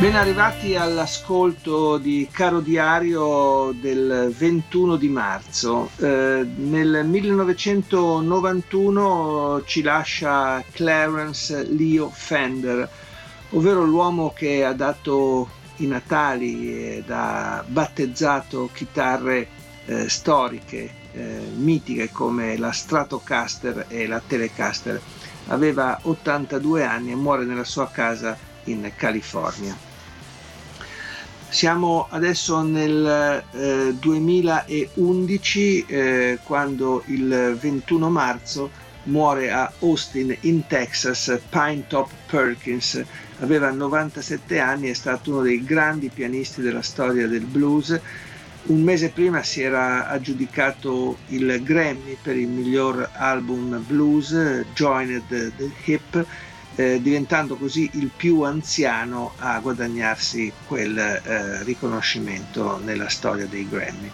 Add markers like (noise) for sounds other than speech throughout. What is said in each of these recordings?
Ben arrivati all'ascolto di Caro Diario del 21 di marzo. Eh, nel 1991 ci lascia Clarence Leo Fender, ovvero l'uomo che ha dato i natali ed ha battezzato chitarre eh, storiche, eh, mitiche come la Stratocaster e la Telecaster. Aveva 82 anni e muore nella sua casa in California. Siamo adesso nel eh, 2011 eh, quando il 21 marzo muore a Austin in Texas Pine Top Perkins. Aveva 97 anni, è stato uno dei grandi pianisti della storia del blues. Un mese prima si era aggiudicato il Grammy per il miglior album blues, Joined the Hip, eh, diventando così il più anziano a guadagnarsi quel eh, riconoscimento nella storia dei Grammy.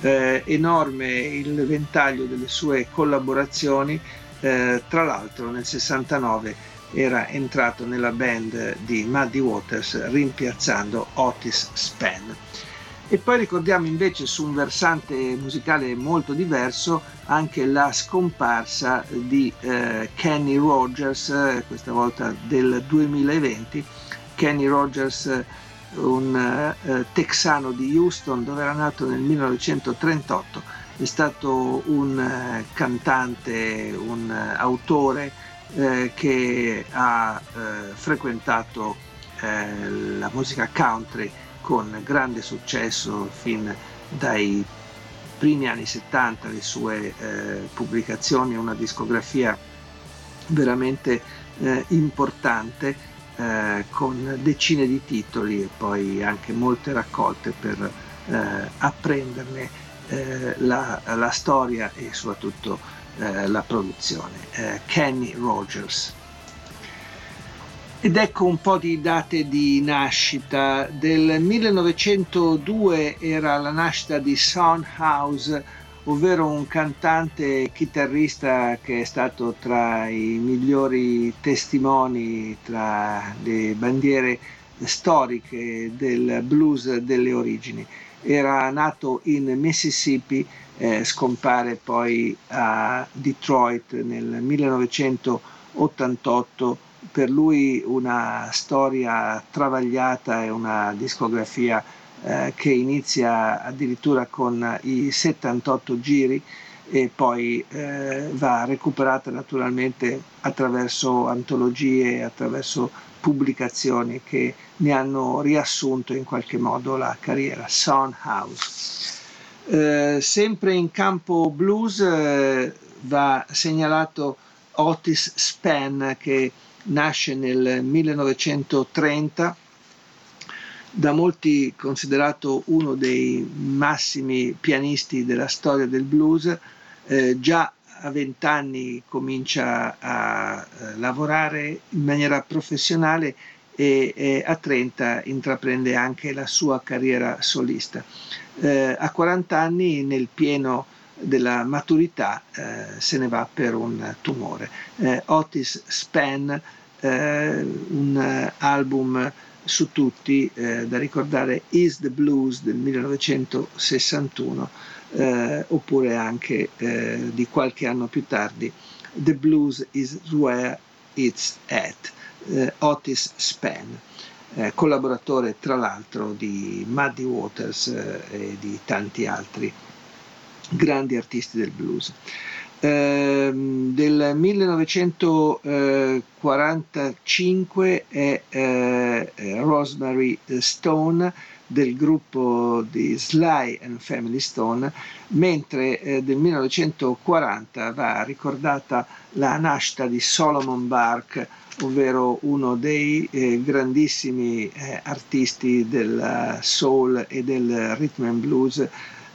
Eh, enorme il ventaglio delle sue collaborazioni, eh, tra l'altro nel 69 era entrato nella band di Muddy Waters rimpiazzando Otis Spann. E poi ricordiamo invece su un versante musicale molto diverso anche la scomparsa di eh, Kenny Rogers, eh, questa volta del 2020. Kenny Rogers, un eh, texano di Houston dove era nato nel 1938, è stato un eh, cantante, un eh, autore eh, che ha frequentato la musica country con grande successo fin dai primi anni 70 le sue eh, pubblicazioni, una discografia veramente eh, importante eh, con decine di titoli e poi anche molte raccolte per eh, apprenderne eh, la, la, storia e soprattutto eh, la produzione. Kenny Rogers. Ed ecco un po' di date di nascita. Del 1902 era la nascita di Son House, ovvero un cantante chitarrista che è stato tra i migliori testimoni, tra le bandiere storiche del blues delle origini. Era nato in Mississippi, eh, scompare poi a Detroit nel 1988 per lui una storia travagliata e una discografia eh, che inizia addirittura con i 78 giri e poi eh, va recuperata naturalmente attraverso antologie, attraverso pubblicazioni che ne hanno riassunto in qualche modo la carriera. Son House. Eh, sempre in campo blues eh, va segnalato Otis Spann che nasce nel 1930, da molti considerato uno dei massimi pianisti della storia del blues, eh, già a 20 anni comincia a eh, lavorare in maniera professionale e, e, a 30 intraprende anche la sua carriera solista. Eh, a 40 anni, nel pieno della maturità eh, se ne va per un tumore. Eh, Otis Spann, eh, un album su tutti eh, da ricordare Is the Blues del 1961 eh, oppure anche di qualche anno più tardi The Blues is Where It's At, Otis Spann. Eh, collaboratore tra l'altro di Muddy Waters eh, e di tanti altri grandi artisti del blues. Ehm, del 1945 è eh, Rosemary Stone del gruppo di Sly and Family Stone, mentre eh, del 1940 va ricordata la nascita di Solomon Bark, ovvero uno dei eh, grandissimi eh, artisti del soul e del rhythm and blues.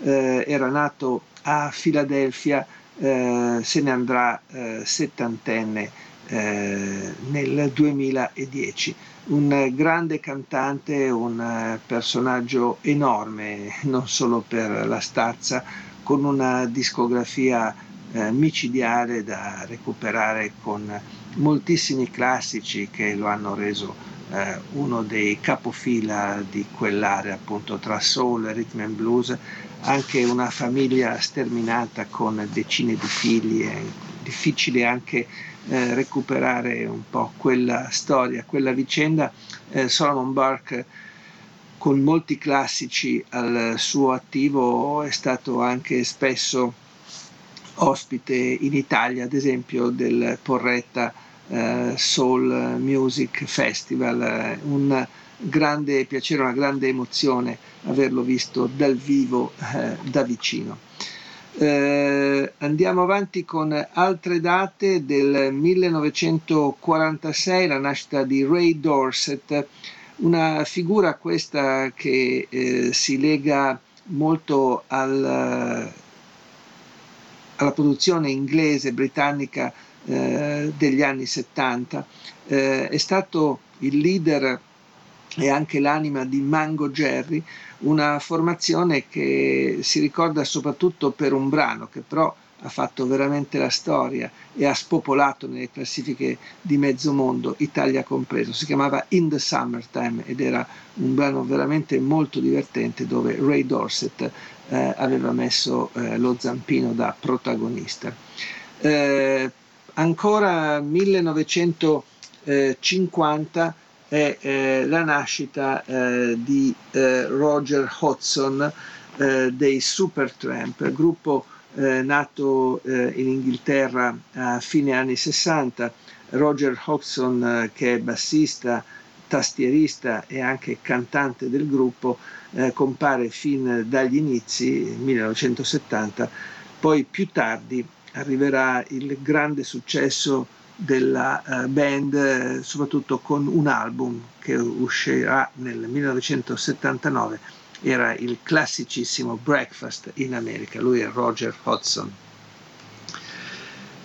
Eh, era nato a Filadelfia eh, se ne andrà eh, settantenne eh, nel 2010. Un grande cantante, un eh, personaggio enorme, (laughs) non solo per la stazza, con una discografia micidiale da recuperare con moltissimi classici che lo hanno reso eh, uno dei capofila di quell'area appunto tra soul, rhythm and blues anche una famiglia sterminata con decine di figli, è difficile anche eh, recuperare un po' quella storia, quella vicenda. Eh, Solomon Burke con molti classici al suo attivo è stato anche spesso ospite in Italia, ad esempio del Porretta eh, Soul Music Festival, un grande piacere, una grande emozione averlo visto dal vivo, eh, da vicino. Eh, andiamo avanti con altre date del 1946, la nascita di Ray Dorset, una figura questa che eh, si lega molto al, alla produzione inglese, britannica eh, degli anni 70. Eh, è stato il leader e anche l'anima di Mango Jerry, una formazione che si ricorda soprattutto per un brano che però ha fatto veramente la storia e ha spopolato nelle classifiche di mezzo mondo, Italia compreso. Si chiamava In the Summertime ed era un brano veramente molto divertente dove Ray Dorset eh, aveva messo eh, lo zampino da protagonista. Eh, ancora 1950 è eh, la nascita eh, di eh, Roger Hodgson eh, dei Supertramp, gruppo eh, nato eh, in Inghilterra a fine anni 60. Roger Hodgson, che è bassista, tastierista e anche cantante del gruppo, compare fin dagli inizi, 1970, poi più tardi arriverà il grande successo della uh, band, eh, soprattutto con un album che uscirà nel 1979, era il classicissimo Breakfast in America, lui è Roger Hodgson.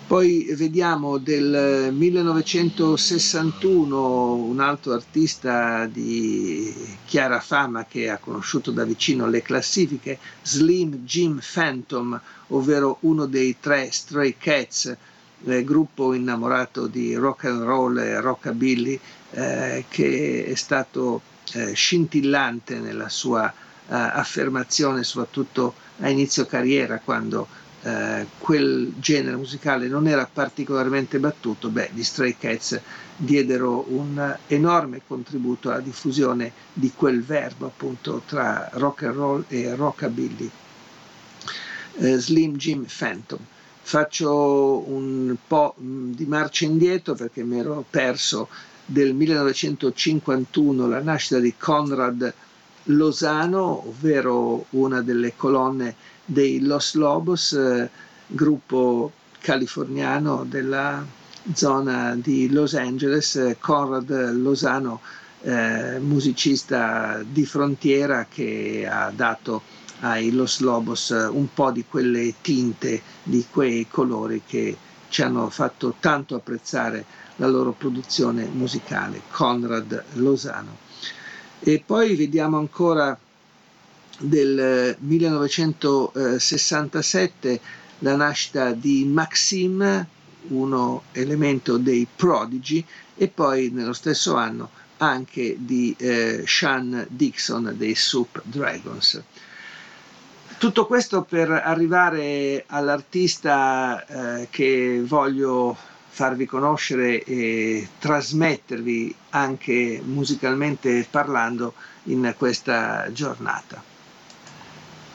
Poi vediamo del 1961 un altro artista di chiara fama che ha conosciuto da vicino le classifiche, Slim Jim Phantom, ovvero uno dei tre Stray Cats eh, gruppo innamorato di rock and roll e rockabilly eh, che è stato eh, scintillante nella sua eh, affermazione soprattutto a inizio carriera quando eh, quel genere musicale non era particolarmente battuto, beh, gli Stray Cats diedero un enorme contributo alla diffusione di quel verbo appunto tra rock and roll e rockabilly. Slim Jim Phantom faccio un po' di marcia indietro perché mi ero perso del 1951 la nascita di Conrad Lozano, ovvero una delle colonne dei Los Lobos, eh, gruppo californiano della zona di Los Angeles. Conrad Lozano, eh, musicista di frontiera che ha dato ai Los Lobos un po' di quelle tinte, di quei colori che ci hanno fatto tanto apprezzare la loro produzione musicale, Conrad Lozano. E poi vediamo ancora del 1967 la nascita di Maxim, uno elemento dei Prodigy, e poi nello stesso anno anche di eh, Sean Dixon dei Soup Dragons. Tutto questo per arrivare all'artista eh, che voglio farvi conoscere e trasmettervi anche musicalmente parlando in questa giornata.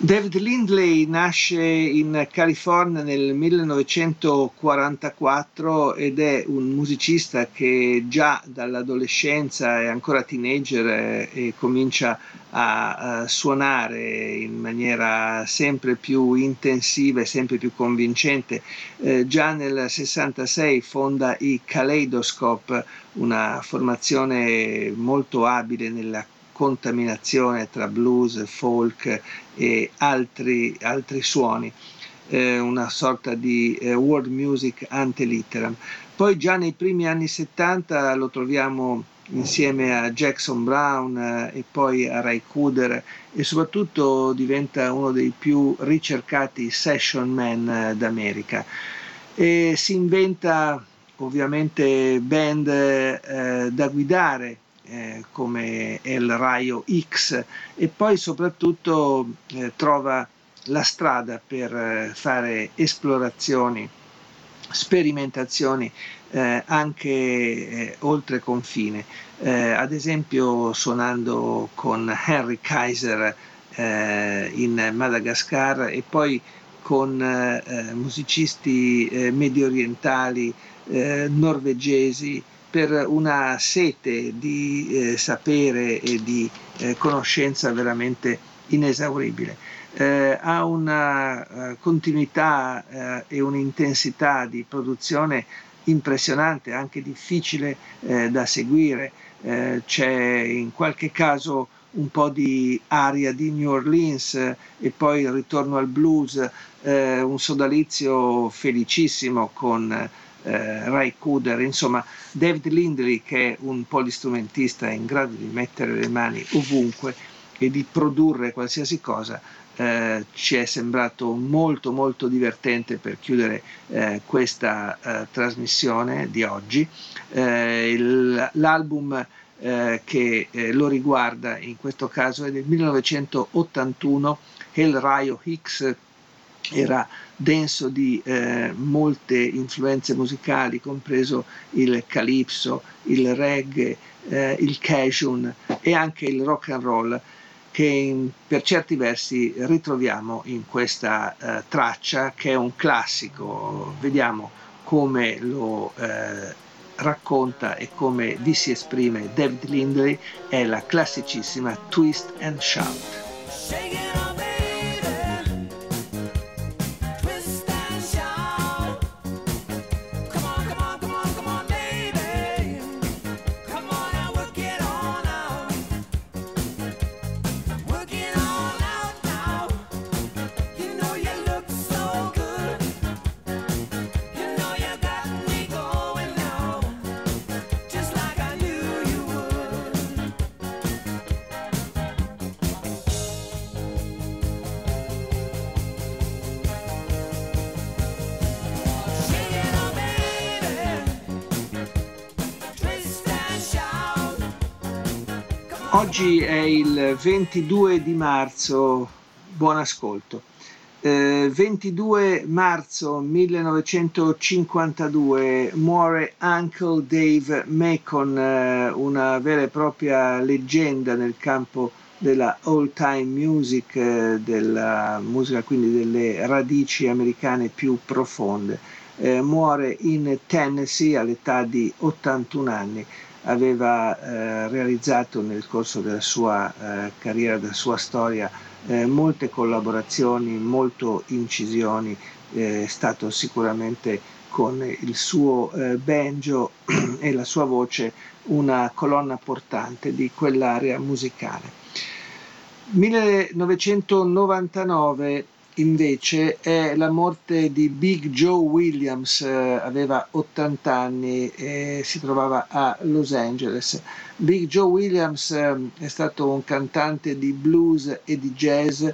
David Lindley nasce in California nel 1944 ed è un musicista che già dall'adolescenza è ancora teenager e, comincia a, a, suonare in maniera sempre più intensiva e sempre più convincente. Eh, già nel 66 fonda i Kaleidoscope, una formazione molto abile nella contaminazione tra blues, folk e altri, altri suoni, eh, una sorta di eh, world music ante litteram. Poi già nei primi anni 70 lo troviamo insieme a Jackson Brown eh, e poi a Ray Cooder e soprattutto diventa uno dei più ricercati session man eh, d'America. E si inventa ovviamente band eh, da guidare eh, come El Raio X e poi soprattutto eh, trova la strada per eh, fare esplorazioni, sperimentazioni eh, anche eh, oltre confine, ad esempio suonando con Henry Kaiser in Madagascar e poi con musicisti medio orientali, norvegesi, per una sete di eh, sapere e di eh, conoscenza veramente inesauribile. Eh, ha una uh, continuità uh, e un'intensità di produzione impressionante, anche difficile eh, da seguire. Eh, c'è in qualche caso un po' di aria di New Orleans e poi il ritorno al blues, un sodalizio felicissimo con eh, Ray Cooder, insomma David Lindley che è un polistrumentista in grado di mettere le mani ovunque e di produrre qualsiasi cosa, eh, ci è sembrato molto molto divertente per chiudere eh, questa eh, trasmissione di oggi. Eh, il, l'album eh, che eh, lo riguarda in questo caso è del 1981, El Rayo Hicks era denso di eh, molte influenze musicali, compreso il calypso, il reggae, eh, il cajun e anche il rock and roll che in, per certi versi ritroviamo in questa eh, traccia che è un classico. Vediamo come lo eh, racconta e come vi si esprime David Lindley, è la classicissima Twist and Shout. Il 22 di marzo, buon ascolto. Eh, 22 marzo 1952 muore Uncle Dave Macon, eh, una vera e propria leggenda nel campo della old time music, eh, della musica quindi delle radici americane più profonde. Eh, muore in Tennessee all'età di 81 anni aveva eh, realizzato nel corso della sua eh, carriera, della sua storia, eh, molte collaborazioni, molte incisioni, eh, è stato sicuramente con il suo eh, banjo (clears throat) e la sua voce una colonna portante di quell'area musicale. 1999 invece è la morte di Big Joe Williams, eh, aveva 80 anni e si trovava a Los Angeles. Big Joe Williams eh, è stato un cantante di blues e di jazz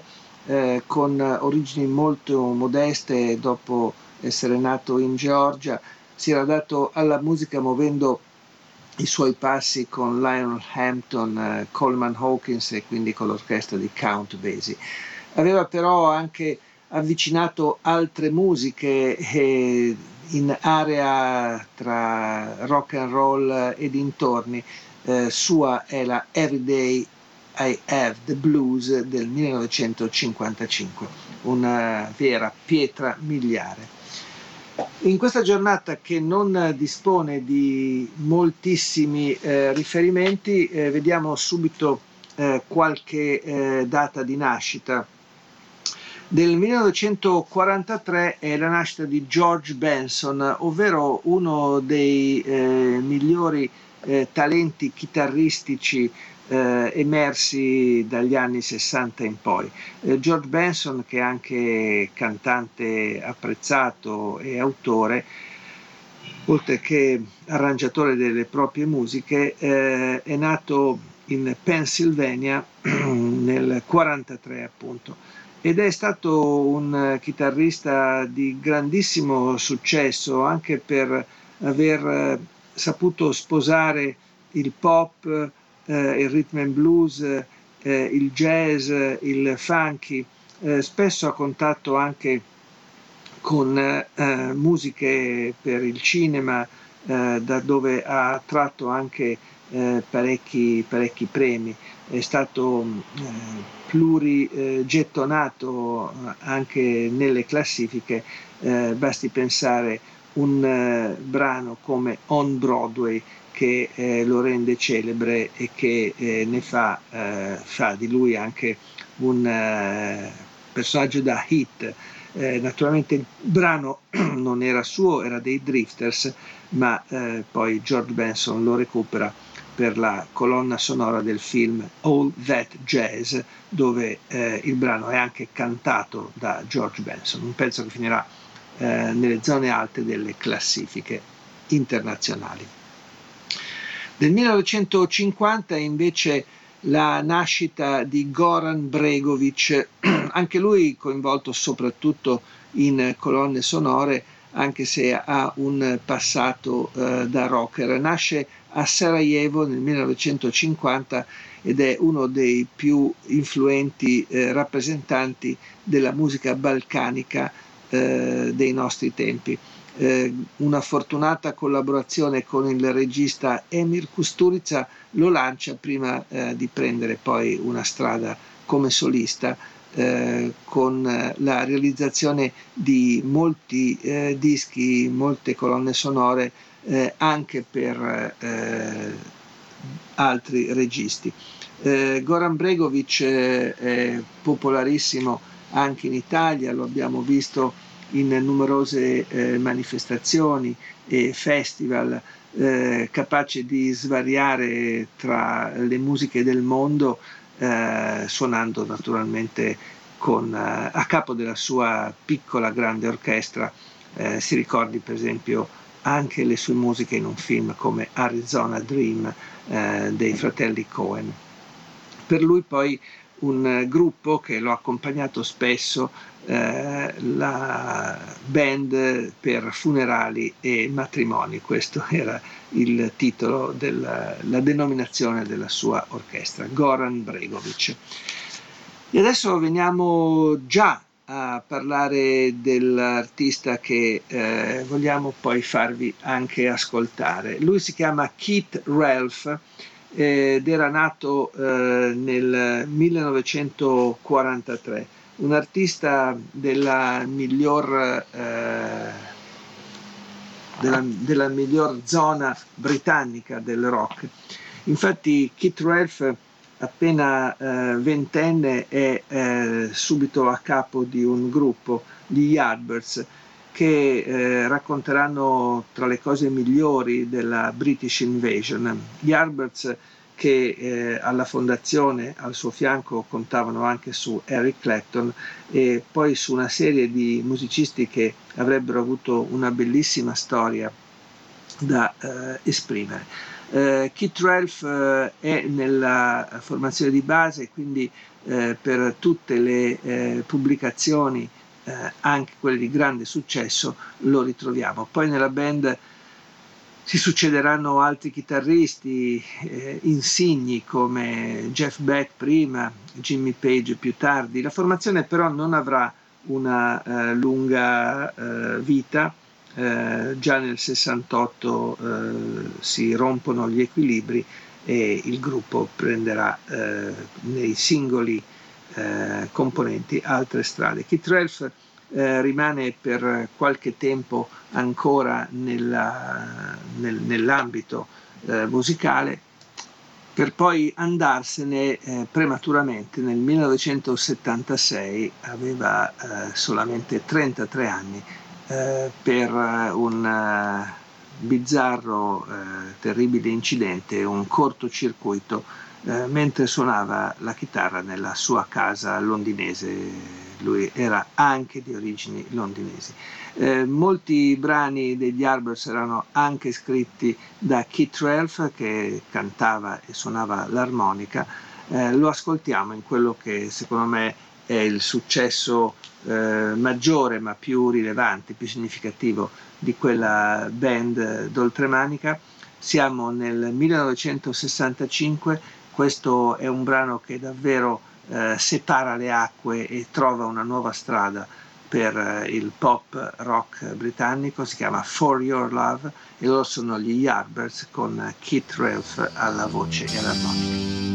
eh, con origini molto modeste dopo essere nato in Georgia. Si era dato alla musica muovendo i suoi passi con Lionel Hampton, eh, Coleman Hawkins e quindi con l'orchestra di Count Basie aveva però anche avvicinato altre musiche eh, in area tra rock and roll e dintorni. Eh, sua è la Everyday I Have the Blues del 1955, una vera pietra miliare. In questa giornata che non dispone di moltissimi eh, riferimenti, eh, vediamo subito eh, qualche eh, data di nascita. Del 1943 è la nascita di George Benson, ovvero uno dei eh, migliori eh, talenti chitarristici eh, emersi dagli anni 60 in poi. Eh, George Benson, che è anche cantante apprezzato e autore, oltre che arrangiatore delle proprie musiche, eh, è nato in Pennsylvania (clears throat) nel 43 appunto ed è stato un chitarrista di grandissimo successo anche per aver eh, saputo sposare il pop, eh, il rhythm and blues, eh, il jazz, il funky, eh, spesso a contatto anche con eh, musiche per il cinema, eh, da dove ha tratto anche parecchi, parecchi premi. È stato plurigettonato eh, anche nelle classifiche, eh, basti pensare un eh, brano come On Broadway che eh, lo rende celebre e che eh, ne fa, eh, fa, di lui anche un personaggio da hit. naturalmente il brano (clears throat) non era suo, era dei Drifters, ma poi George Benson lo recupera per la colonna sonora del film All That Jazz, dove eh, il brano è anche cantato da George Benson, un pezzo che finirà eh, nelle zone alte delle classifiche internazionali. Nel 1950 invece la nascita di Goran Bregovic, (clears throat) anche lui coinvolto soprattutto in colonne sonore, anche se ha un passato eh, da rocker. Nasce a Sarajevo nel 1950 ed è uno dei più influenti eh, rappresentanti della musica balcanica eh, dei nostri tempi. Eh, una fortunata collaborazione con il regista Emir Kusturica lo lancia prima eh, di prendere poi una strada come solista eh, con la realizzazione di molti eh, dischi, molte colonne sonore eh, anche per eh, altri registi. Eh, Goran Bregovic eh, è popolarissimo anche in Italia, lo abbiamo visto in numerose eh, manifestazioni e festival, eh, capace di svariare tra le musiche del mondo, suonando naturalmente con, a capo della sua piccola grande orchestra. si ricordi per esempio anche le sue musiche in un film come Arizona Dream eh, dei fratelli Cohen. Per lui poi un gruppo che lo ha accompagnato spesso, eh, la band per funerali e matrimoni, questo era il titolo, della, la denominazione della sua orchestra, Goran Bregovic. E adesso veniamo già a parlare dell'artista che eh, vogliamo poi farvi anche ascoltare. Lui si chiama Keith Ralph ed era nato eh, nel 1943, un artista della miglior, eh, della, della miglior zona britannica del rock. Infatti Keith Ralph appena eh, ventenne è eh, subito a capo di un gruppo, gli Yardbirds, che eh, racconteranno tra le cose migliori della British Invasion. Gli Yardbirds che eh, alla fondazione al suo fianco contavano anche su Eric Clapton e poi su una serie di musicisti che avrebbero avuto una bellissima storia da eh, esprimere. Eh, Keith Ralph eh, è nella formazione di base, quindi eh, per tutte le eh, pubblicazioni, anche quelle di grande successo, lo ritroviamo. Poi nella band si succederanno altri chitarristi eh, insigni come Jeff Beck prima, Jimmy Page più tardi. La formazione però non avrà una lunga vita eh, già nel 68 eh, si rompono gli equilibri e il gruppo prenderà eh, nei singoli eh, componenti altre strade. Keith Ralph eh, rimane per qualche tempo ancora nella, nel, nell'ambito eh, musicale per poi andarsene eh, prematuramente nel 1976, aveva eh, solamente 33 anni, eh, per un bizzarro, terribile incidente, un cortocircuito mentre suonava la chitarra nella sua casa londinese. Lui era anche di origini londinesi. Eh, molti brani degli Arbors erano anche scritti da Keith Ralph che cantava e suonava l'armonica. Eh, lo ascoltiamo in quello che secondo me è il successo eh, maggiore ma più rilevante, più significativo di quella band d'oltremanica. Siamo nel 1965 questo è un brano che davvero eh, separa le acque e trova una nuova strada per eh, il pop rock britannico, si chiama For Your Love e loro sono gli Yardbirds con Keith Ralph alla voce e all'armonica.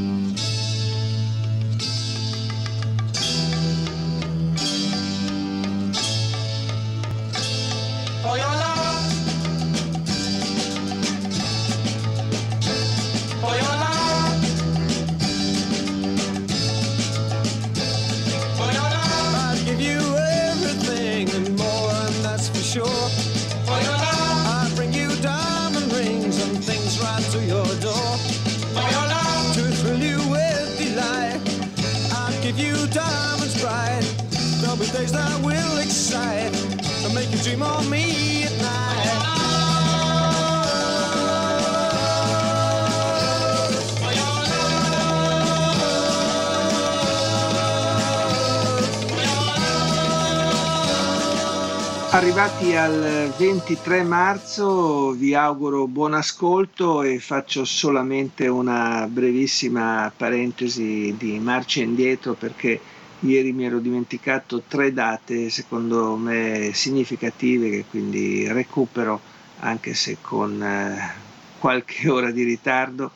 Arrivati al 23 marzo vi auguro buon ascolto e faccio solamente una brevissima parentesi di marcia indietro perché ieri mi ero dimenticato tre date secondo me significative che quindi recupero anche se con eh, qualche (laughs) ora di ritardo.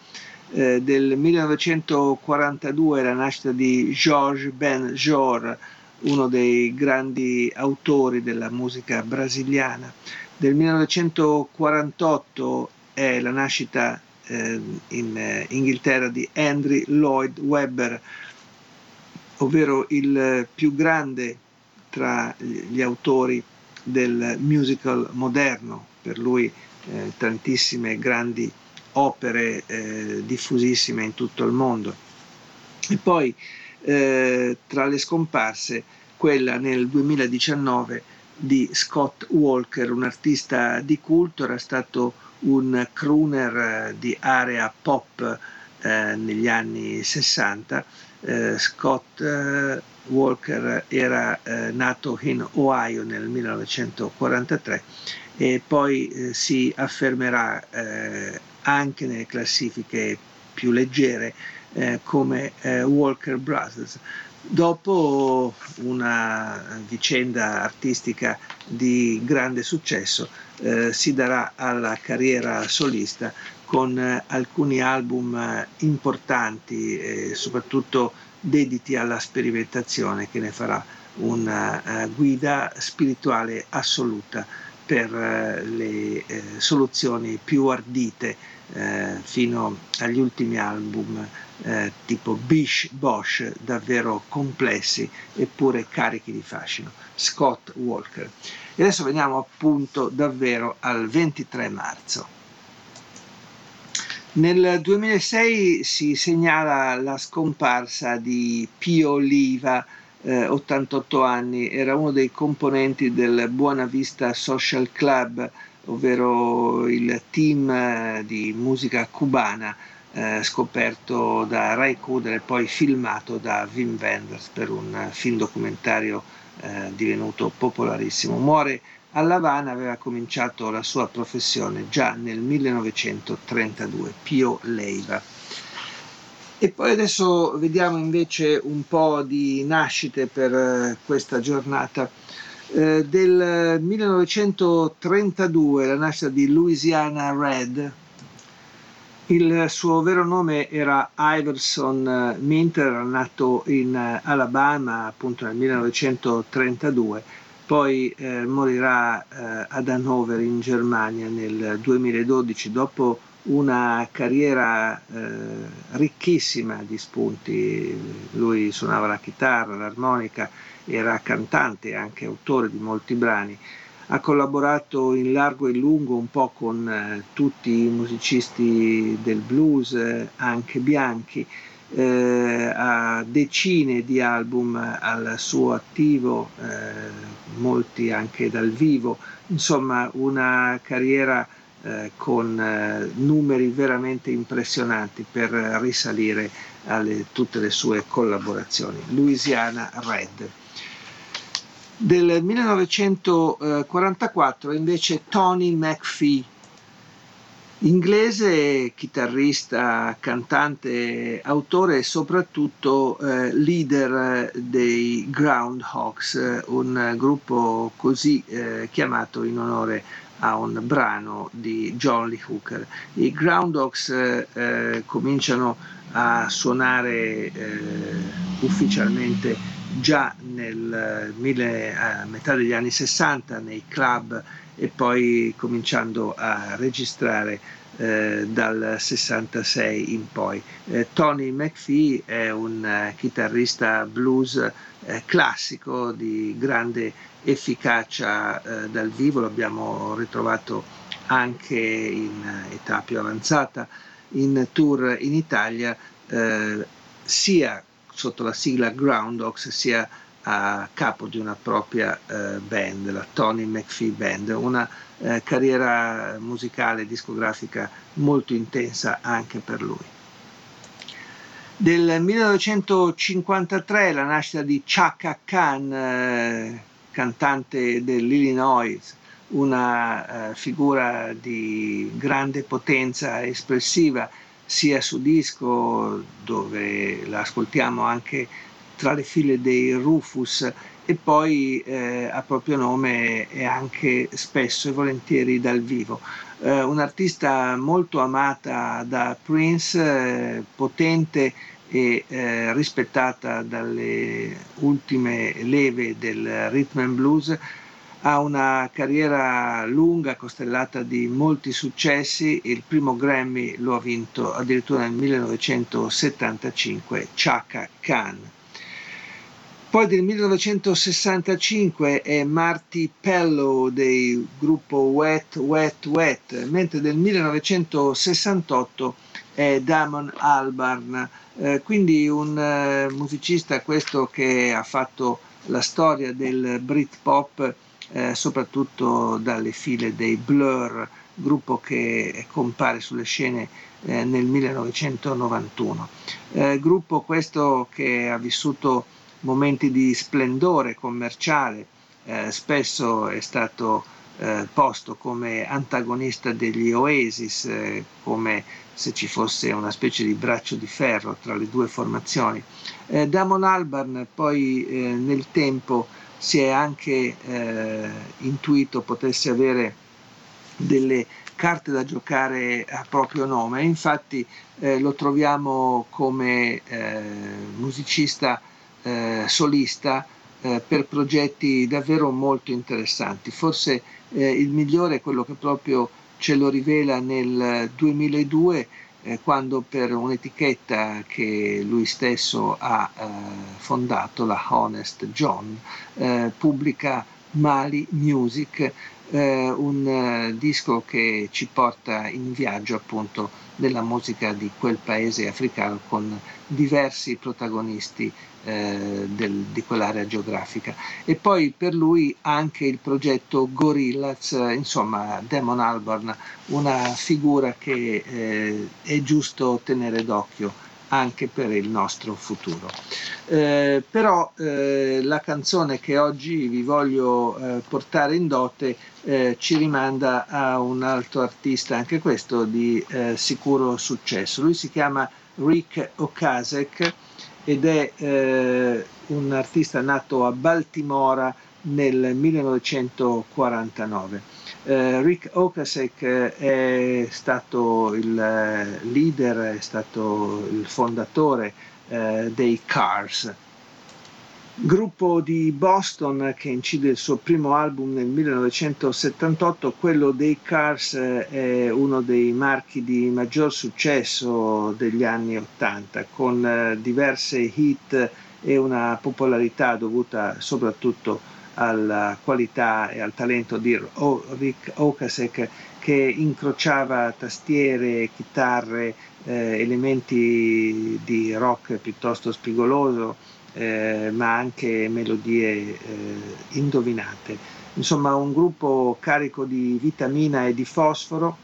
Eh, del 1942 la nascita di Georges Ben Jor uno dei grandi autori della musica brasiliana. Del 1948 è la nascita eh, in eh, Inghilterra di Henry Lloyd Webber, ovvero il più grande tra gli autori del musical moderno, per lui eh, tantissime grandi opere eh, diffusissime in tutto il mondo. E poi eh, tra le scomparse quella nel 2019 di Scott Walker, un artista di culto, era stato un crooner eh, di area pop eh, negli anni 60. Eh, Scott eh, Walker era eh, nato in Ohio nel 1943 e poi si affermerà anche nelle classifiche più leggere eh, come eh, Walker Brothers. Dopo una vicenda artistica di grande successo, eh, si darà alla carriera solista con eh, alcuni album eh, importanti e soprattutto dediti alla sperimentazione che ne farà una uh, guida spirituale assoluta per le soluzioni più ardite fino agli ultimi album eh, tipo Bish Bosch, davvero complessi eppure carichi di fascino. Scott Walker. E adesso veniamo appunto davvero al 23 marzo. Nel 2006 si segnala la scomparsa di Pio Oliva, eh, 88 anni, era uno dei componenti del Buona Vista Social Club, ovvero il team eh, di musica cubana eh, scoperto da Ray Kuder e poi filmato da Wim Wenders per un film documentario eh, divenuto popolarissimo. Muore a Lavana, aveva cominciato la sua professione già nel 1932, Pio Leiva. E poi adesso vediamo invece un po' di nascite per eh, questa giornata. Eh, del 1932 la nascita di Louisiana Red, Il suo vero nome era Iverson Minter, nato in Alabama appunto nel 1932, poi eh, morirà eh, ad Hannover in Germania nel 2012 dopo una carriera eh, ricchissima di spunti. Lui suonava la chitarra, l'armonica, era cantante e anche autore di molti brani ha collaborato in largo e lungo un po' con eh, tutti i musicisti del blues, eh, anche bianchi, eh, ha decine di album al suo attivo, eh, molti anche dal vivo, insomma una carriera eh, con eh, numeri veramente impressionanti per risalire a tutte le sue collaborazioni. Louisiana Red. Del 1944 invece Tony McPhee, inglese, chitarrista, cantante, autore e soprattutto eh, leader dei Groundhogs, un gruppo così eh, chiamato in onore a un brano di John Lee Hooker. I Groundhogs eh, eh cominciano a suonare eh, ufficialmente già nel mille, a metà degli anni 60 nei club e poi cominciando a registrare eh, dal 66 in poi. Eh, Tony McPhee è un uh, chitarrista blues eh, classico di grande efficacia eh, dal vivo, l'abbiamo ritrovato anche in età più avanzata in tour in Italia, eh, sia sotto la sigla Groundhogs sia a capo di una propria eh, band, la Tony McPhee Band, una eh, carriera musicale discografica molto intensa anche per lui. Del 1953 la nascita di Chaka Khan, eh, cantante dell'Illinois, una eh, figura di grande potenza espressiva sia su disco dove la ascoltiamo anche tra le file dei Rufus e poi eh, a proprio nome e anche spesso e volentieri dal vivo. Eh, un'artista molto amata da Prince, eh, potente e eh, rispettata dalle ultime leve del rhythm and blues, ha una carriera lunga, costellata di molti successi. Il primo Grammy lo ha vinto addirittura nel 1975 Chaka Khan. Poi del 1965 è Marty Pello del gruppo Wet Wet Wet, mentre del 1968 è Damon Albarn, eh, quindi un eh, musicista questo che ha fatto la storia del Britpop eh, soprattutto dalle file dei Blur, gruppo che compare sulle scene eh, nel 1991. Eh, gruppo questo che ha vissuto momenti di splendore commerciale, eh, spesso è stato eh, posto come antagonista degli Oasis, come se ci fosse una specie di braccio di ferro tra le due formazioni. Damon Albarn poi nel tempo si è anche eh, intuito potesse avere delle carte da giocare a proprio nome, infatti eh, lo troviamo come eh, musicista eh, solista eh, per progetti davvero molto interessanti. Forse eh, il migliore è quello che proprio ce lo rivela nel 2002 eh, quando per un'etichetta che lui stesso ha eh, fondato, la Honest John, eh, pubblica Mali Music, eh, un eh, disco che ci porta in viaggio appunto nella musica di quel paese africano con diversi protagonisti eh, del, di quell'area geografica. E poi per lui anche il progetto Gorillaz, insomma Damon Albarn, una figura che eh, è giusto tenere d'occhio anche per il nostro futuro. Eh, però eh, la canzone che oggi vi voglio eh, portare in dote eh, ci rimanda a un altro artista, anche questo di eh, sicuro successo. Lui si chiama Rick Okasek ed è eh, un artista nato a Baltimora nel 1949 Eh, Rick Okasek è stato il leader, è stato il fondatore eh, dei Cars, gruppo di Boston che incide il suo primo album nel 1978, quello dei Cars eh, è uno dei marchi di maggior successo degli anni 80, con eh, diverse hit e una popolarità dovuta soprattutto alla qualità e al talento di Rick Okasek che incrociava tastiere, chitarre, eh, elementi di rock piuttosto spigoloso eh, ma anche melodie eh, indovinate. Insomma, un gruppo carico di vitamina e di fosforo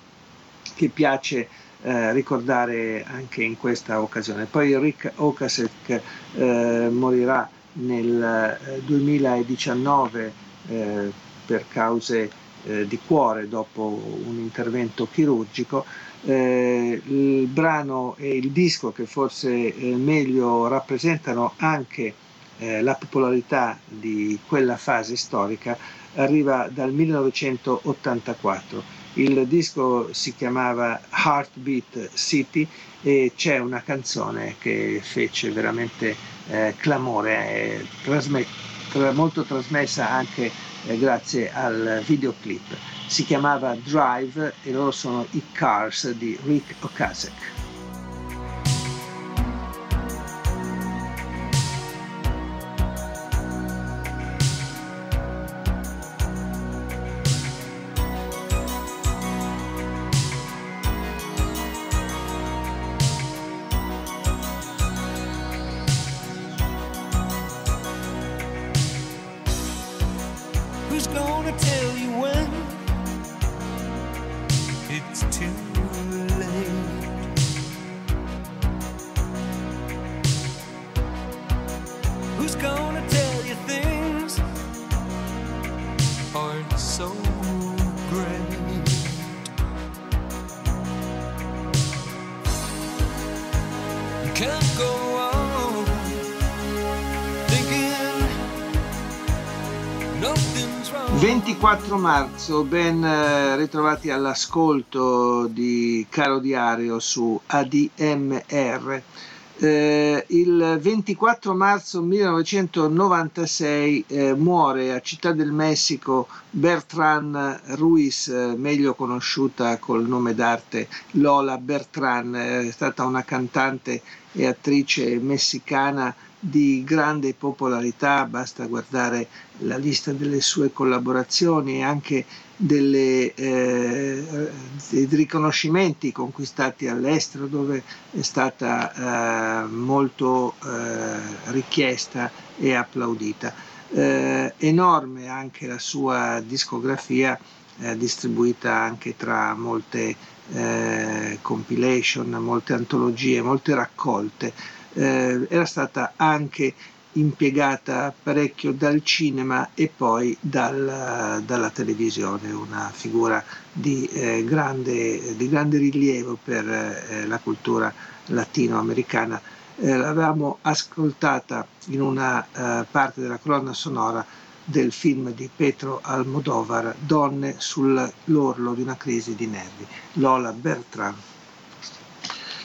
che piace eh, ricordare anche in questa occasione. Poi Rick Okasek eh, morirà nel 2019 eh, eh, per cause di cuore dopo un intervento chirurgico eh, il brano e il disco che forse eh, meglio rappresentano anche eh, la popolarità di quella fase storica arriva dal 1984. Il disco si chiamava Heartbeat City e c'è una canzone che fece veramente eh, clamore, trasmet- tra- molto trasmessa anche eh, grazie al videoclip si chiamava Drive e loro sono i Cars di Rick Ocasek. 24 marzo, ben eh, ritrovati all'ascolto di Caro Diario su ADMR. Eh, il 24 marzo 1996 eh, muore a Città del Messico Bertrand Ruiz, eh, meglio conosciuta col nome d'arte Lola Bertrand, è stata una cantante e attrice messicana di grande popolarità, basta guardare la lista delle sue collaborazioni e anche delle, eh, dei riconoscimenti conquistati all'estero dove è stata eh, molto eh, richiesta e applaudita. Eh, enorme anche la sua discografia eh, distribuita anche tra molte eh, compilation, molte antologie, molte raccolte eh, era stata anche impiegata parecchio dal cinema e poi dal, dalla televisione, una figura di, eh, grande, di grande, rilievo per eh, la cultura latinoamericana. Eh, l'avevamo ascoltata in una eh, parte della colonna sonora del film di Petro Almodovar, Donne sull'orlo di una crisi di nervi, Lola Bertrand.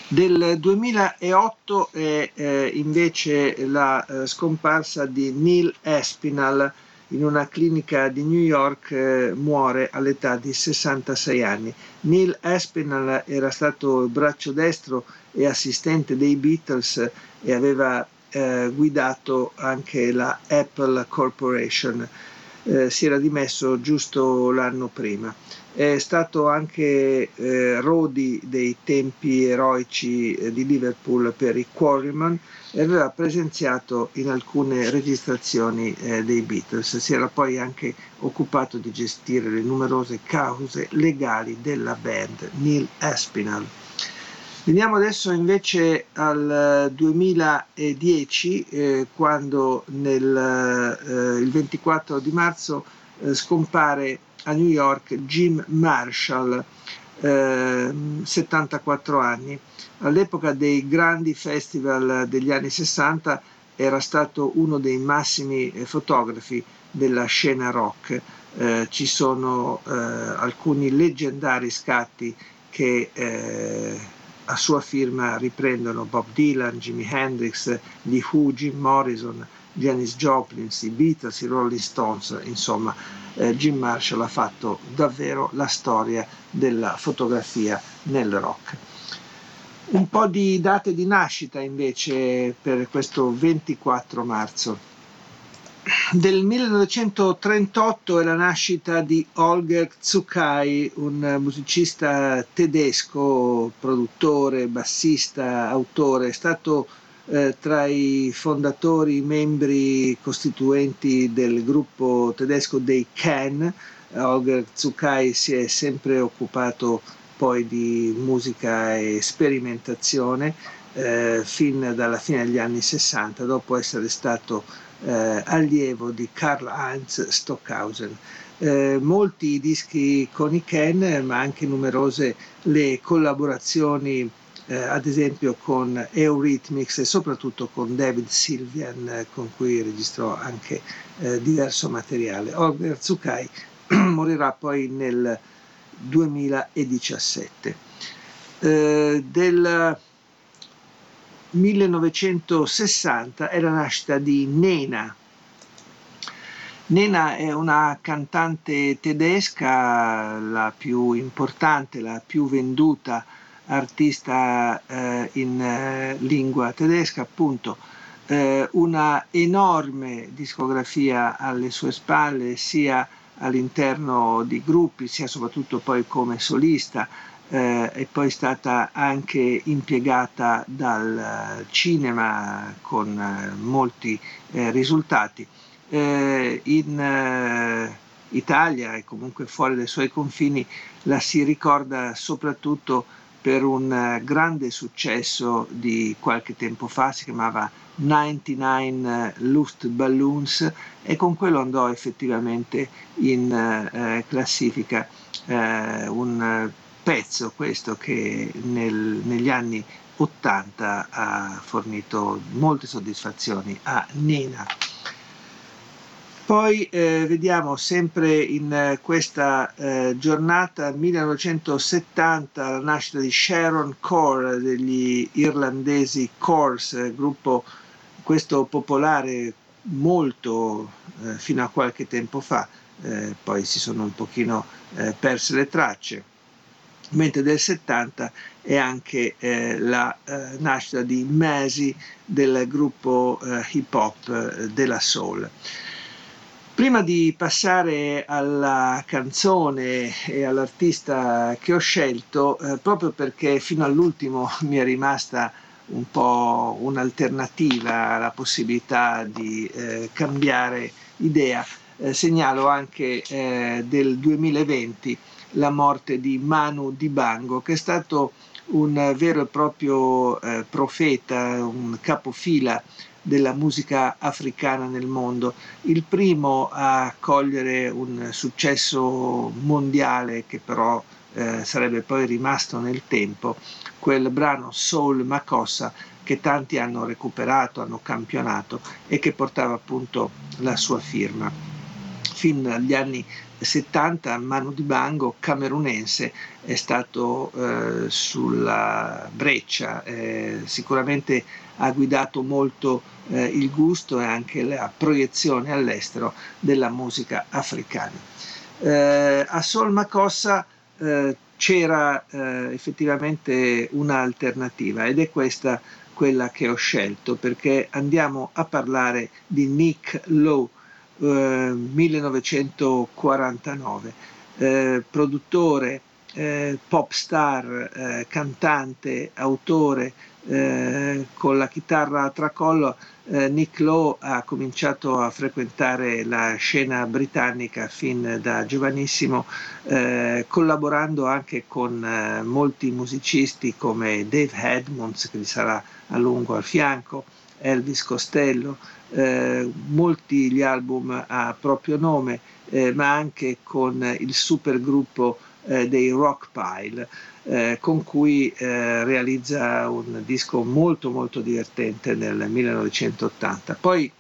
Del 2008 è eh, invece la eh, scomparsa di Neil Espinal in una clinica di New York eh, muore all'età di 66 anni. Neil Espinal era stato braccio destro e assistente dei Beatles e aveva eh, guidato anche la Apple Corporation. Eh, si era dimesso giusto l'anno prima è stato anche eh, Rodi dei tempi eroici eh, di Liverpool per i Quarryman e aveva presenziato in alcune registrazioni eh, dei Beatles. Si era poi anche occupato di gestire le numerose cause legali della band, Neil Aspinall. Veniamo adesso invece al 2010, eh, quando nel, eh, il 24 di marzo eh, scompare a New York Jim Marshall, eh, 74 anni. All'epoca dei grandi festival degli anni 60 era stato uno dei massimi eh, fotografi della scena rock. Eh, ci sono eh, alcuni leggendari scatti che eh, a sua firma riprendono Bob Dylan, Jimi Hendrix, gli Who, Jim Morrison, Janis Joplin, i Beatles, i Rolling Stones, insomma eh, Jim Marshall ha fatto davvero la storia della fotografia nel rock. Un po' di date di nascita invece per questo 24 marzo. Del 1938 è la nascita di Holger Zucchai, un musicista tedesco, produttore, bassista, autore, è stato eh, tra i fondatori, membri costituenti del gruppo tedesco dei Can. Holger Zucchai si è sempre occupato poi di musica e sperimentazione eh, fin dalla fine degli anni 60, dopo essere stato eh, allievo di Karl Heinz Stockhausen. Eh, molti dischi con i Ken, ma anche numerose le collaborazioni eh, ad esempio con Eurythmics e soprattutto con David Sylvian eh, con cui registrò anche eh, diverso materiale. Holger Zucchai (clears throat) morirà poi nel 2017. Eh, del 1960 è la nascita di Nena. Nena è una cantante tedesca, la più importante, la più venduta artista eh, in eh, lingua tedesca, appunto eh, una enorme discografia alle sue spalle, sia all'interno di gruppi, sia soprattutto poi come solista, eh, è poi stata anche impiegata dal cinema con eh, molti eh, risultati. Eh, in eh, Italia e comunque fuori dai suoi confini la si ricorda soprattutto per un eh, grande successo di qualche tempo fa, si chiamava 99 Luftballons e con quello andò effettivamente in eh, classifica eh, un pezzo questo che nel, negli anni 80 ha fornito molte soddisfazioni a Nena. Poi eh, vediamo sempre in eh, questa eh, giornata 1970 la nascita di Sharon Core degli irlandesi Course, gruppo questo popolare molto eh, fino a qualche tempo fa, eh, poi si sono un pochino eh, perse le tracce. Mentre del 70 è anche la nascita di Masi del gruppo hip hop della Soul. Prima di passare alla canzone e all'artista che ho scelto, eh, proprio perché fino all'ultimo mi è rimasta un po' un'alternativa, la possibilità di eh, cambiare idea, eh, segnalo anche eh, del 2020 la morte di Manu Dibango, che è stato un vero e proprio eh, profeta, un capofila della musica africana nel mondo, il primo a cogliere un successo mondiale che però eh, sarebbe poi rimasto nel tempo, quel brano Soul Makossa che tanti hanno recuperato, hanno campionato e che portava appunto la sua firma. Fin dagli anni 70 Manu Dibango, camerunense, è stato eh, sulla breccia, eh, sicuramente ha guidato molto eh, il gusto e anche la proiezione all'estero della musica africana. Eh, a Sol Makossa eh, c'era eh, effettivamente un'alternativa ed è questa quella che ho scelto perché andiamo a parlare di Nick Lowe 1949 eh, produttore eh, pop star, cantante, autore, eh, con la chitarra a tracollo, eh, Nick Lowe ha cominciato a frequentare la scena britannica fin da giovanissimo, eh, collaborando anche con eh, molti musicisti come Dave Edmonds, che gli sarà a lungo al fianco, Elvis Costello, eh, molti gli album a proprio nome, eh, ma anche con il supergruppo dei Rockpile, eh, con cui eh, realizza un disco molto molto divertente nel 1980. Poi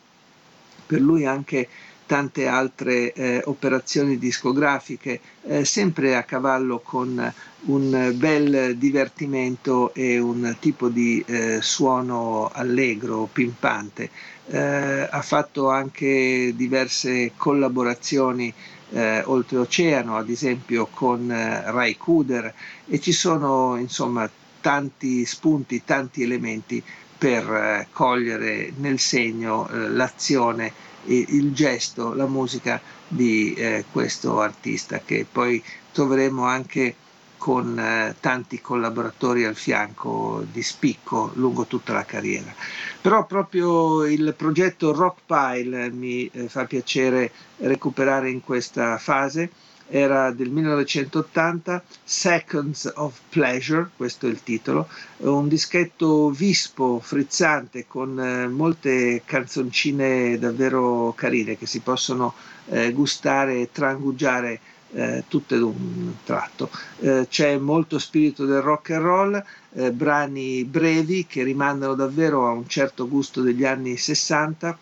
per lui anche tante altre eh, operazioni discografiche, eh, sempre a cavallo con un bel divertimento e un tipo di eh, suono allegro, pimpante. Eh, ha fatto anche diverse collaborazioni eh, oltreoceano, ad esempio con eh, Rai Kuder, e ci sono insomma tanti spunti, tanti elementi per cogliere nel segno l'azione il gesto, la musica di eh, questo artista che poi troveremo anche con eh, tanti collaboratori al fianco di spicco lungo tutta la carriera. Però proprio il progetto Rockpile mi eh, fa piacere recuperare in questa fase era del 1980, Seconds of Pleasure, questo è il titolo, un dischetto vispo, frizzante, con eh, molte canzoncine davvero carine che si possono eh, gustare e trangugiare eh, tutte d'un tratto. Eh, c'è molto spirito del rock and roll, eh, brani brevi che rimandano davvero a un certo gusto degli anni 60.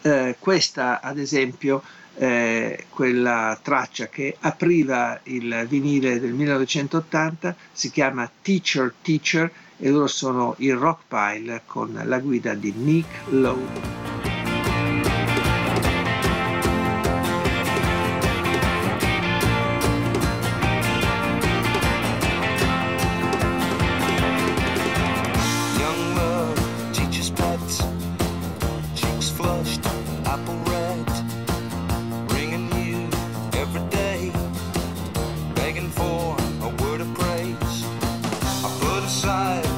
Eh, questa, ad esempio, eh, quella traccia che apriva il vinile del 1980, si chiama Teacher Teacher e loro sono i Rockpile con la guida di Nick Lowe. side.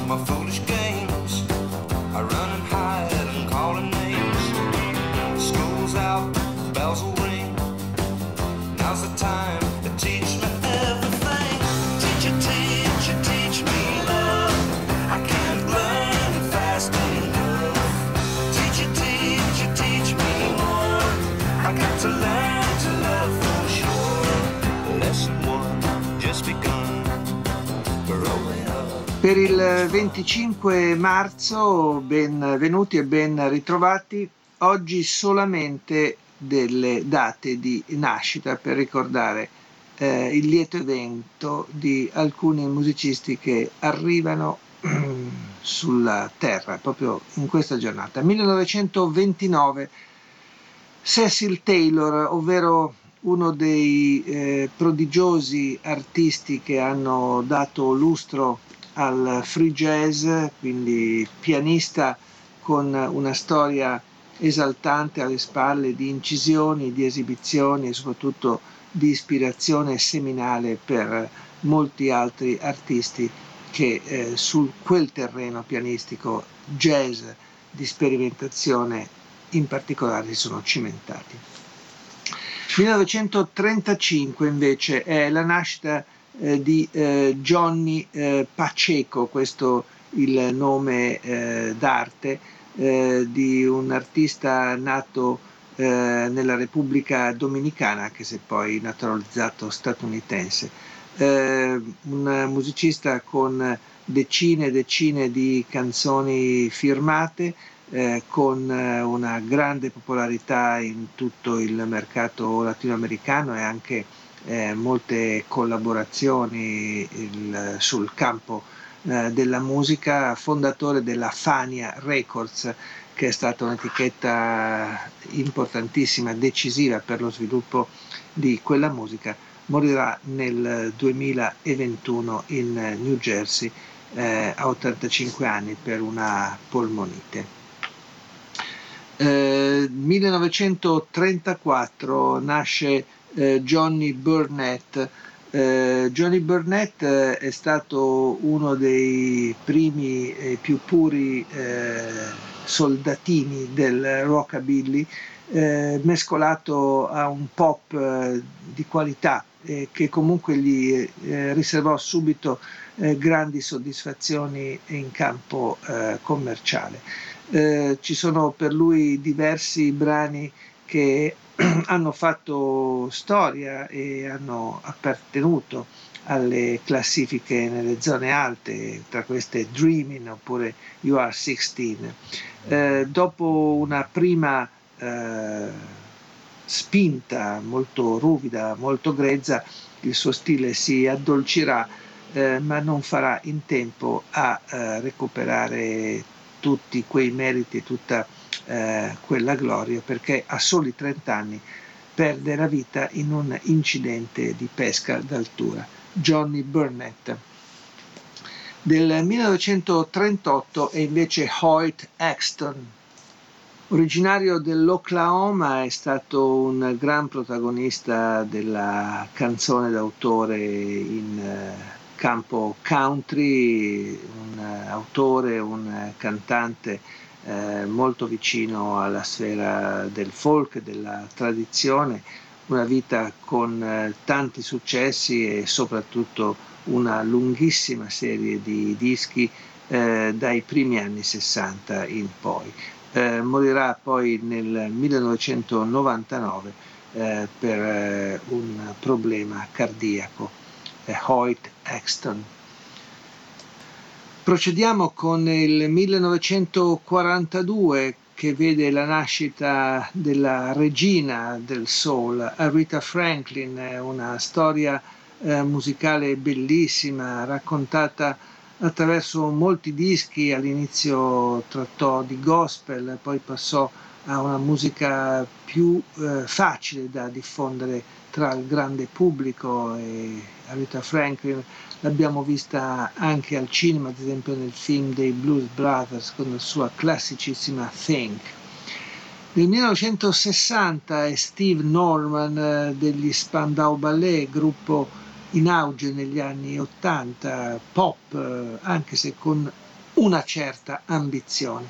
Per il 25 marzo, benvenuti e ben ritrovati. Oggi solamente delle date di nascita per ricordare eh, il lieto evento di alcuni musicisti che arrivano (clears throat) sulla Terra proprio in questa giornata. 1929 Cecil Taylor, ovvero uno dei eh, prodigiosi artisti che hanno dato lustro al free jazz, quindi pianista con una storia esaltante alle spalle di incisioni, di esibizioni e soprattutto di ispirazione seminale per molti altri artisti che eh, su quel terreno pianistico jazz di sperimentazione in particolare si sono cimentati. 1935 invece è la nascita eh, di eh, Johnny eh, Pacheco, questo il nome eh, d'arte eh, di un artista nato nella Repubblica Dominicana, che si è poi naturalizzato statunitense. un musicista con decine e decine di canzoni firmate, eh, con una grande popolarità in tutto il mercato latinoamericano e anche eh, molte collaborazioni il, sul campo eh, della musica, fondatore della Fania Records, che è stata un'etichetta importantissima, decisiva per lo sviluppo di quella musica, morirà nel 2021 in New Jersey eh, a 85 anni per una polmonite. Eh, 1934 nasce eh, Johnny Burnett. Eh, Johnny Burnett eh, è stato uno dei primi e più puri eh, soldatini del rockabilly, eh, mescolato a un pop di qualità che comunque gli riservò subito grandi soddisfazioni in campo commerciale. ci sono per lui diversi brani che (clears throat) hanno fatto storia e hanno appartenuto alle classifiche nelle zone alte, tra queste Dreaming oppure You Are 16. Eh, dopo una prima eh, spinta molto ruvida, molto grezza, il suo stile si addolcirà, eh, ma non farà in tempo a eh, recuperare tutti quei meriti, tutta eh, quella gloria, perché a soli 30 anni perde la vita in un incidente di pesca d'altura. Johnny Burnett. Del 1938 è invece Hoyt Axton. Originario dell'Oklahoma è stato un gran protagonista della canzone d'autore in eh, campo country, un autore, un cantante eh, molto vicino alla sfera del folk, della tradizione, una vita con eh, tanti successi e soprattutto una lunghissima serie di dischi eh, dai primi anni 60 in poi. Eh, morirà poi nel 1999 eh, per eh, un problema cardiaco. Hoyt Axton. Procediamo con il 1942 che vede la nascita della regina del soul, Rita Franklin, una storia eh, musicale bellissima, raccontata attraverso molti dischi, all'inizio trattò di gospel, poi passò a una musica più eh, facile da diffondere tra il grande pubblico e Rita Franklin l'abbiamo vista anche al cinema, ad esempio nel film dei Blues Brothers con la sua classicissima Think. Nel 1960 è Steve Norman eh, degli Spandau Ballet, gruppo in auge negli anni 80, pop, eh, anche se con una certa ambizione.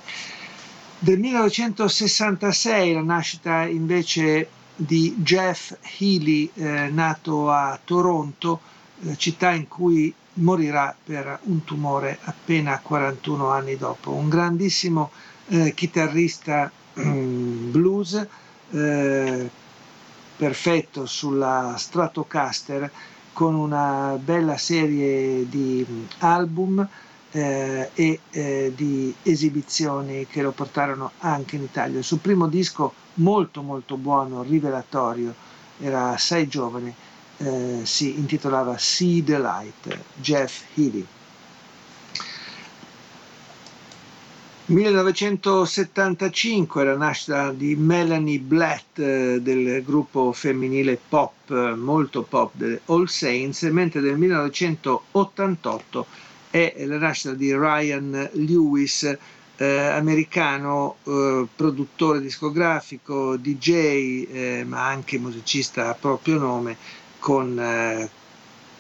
Del 1966 la nascita invece di Jeff Healy, eh, nato a Toronto, eh, città in cui morirà per un tumore appena 41 anni dopo. Un grandissimo eh, chitarrista mm, blues, eh, perfetto sulla Stratocaster, con una bella serie di album eh, e eh, di esibizioni che lo portarono anche in Italia. Il suo primo disco molto molto buono, rivelatorio, era assai giovane, eh, si intitolava See the Light, Jeff Healy. 1975 la nascita di Melanie Blatt eh, del gruppo femminile pop, molto pop delle All Saints, mentre nel 1988 è la nascita di Ryan Lewis, eh, americano, eh, produttore discografico, DJ, eh, ma anche musicista a proprio nome, con eh,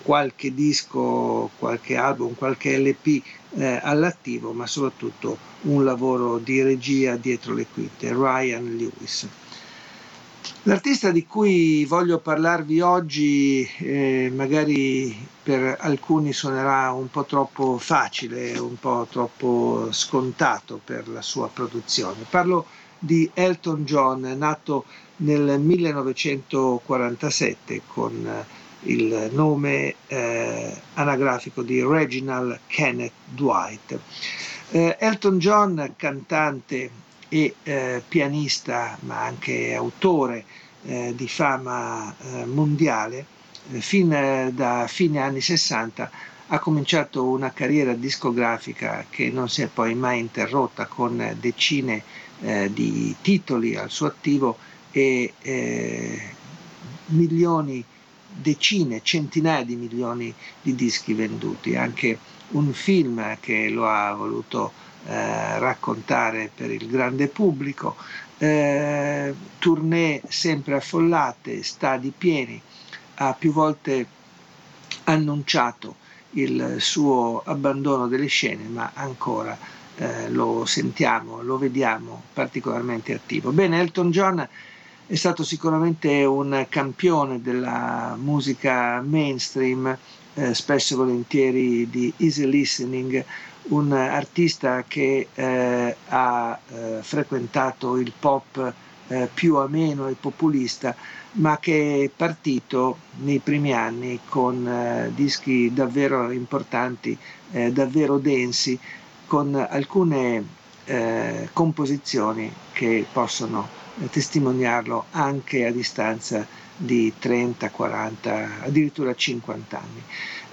qualche disco, qualche album, qualche LP eh, all'attivo, ma soprattutto un lavoro di regia dietro le quinte, Ryan Lewis. L'artista di cui voglio parlarvi oggi eh, magari per alcuni suonerà un po' troppo facile, un po' troppo scontato per la sua produzione. Parlo di Elton John, nato nel 1947 con il nome eh, anagrafico di Reginald Kenneth Dwight. Eh, Elton John, cantante e eh, pianista, ma anche autore eh, di fama eh, mondiale, eh, fin da fine anni 60 ha cominciato una carriera discografica che non si è poi mai interrotta con decine di titoli al suo attivo e milioni, decine, centinaia di milioni di dischi venduti. Anche un film che lo ha voluto eh, raccontare per il grande pubblico, eh, tournée sempre affollate, stadi pieni, ha più volte annunciato il suo abbandono delle scene, ma ancora eh, lo sentiamo, lo vediamo particolarmente attivo. Bene, Elton John è stato sicuramente un campione della musica mainstream, eh, spesso e volentieri di easy listening, un artista che eh, ha eh, frequentato il pop eh, più ameno e populista, ma che è partito nei primi anni con eh, dischi davvero importanti, eh, davvero densi, con alcune composizioni che possono testimoniarlo anche a distanza di 30, 40, addirittura 50 anni.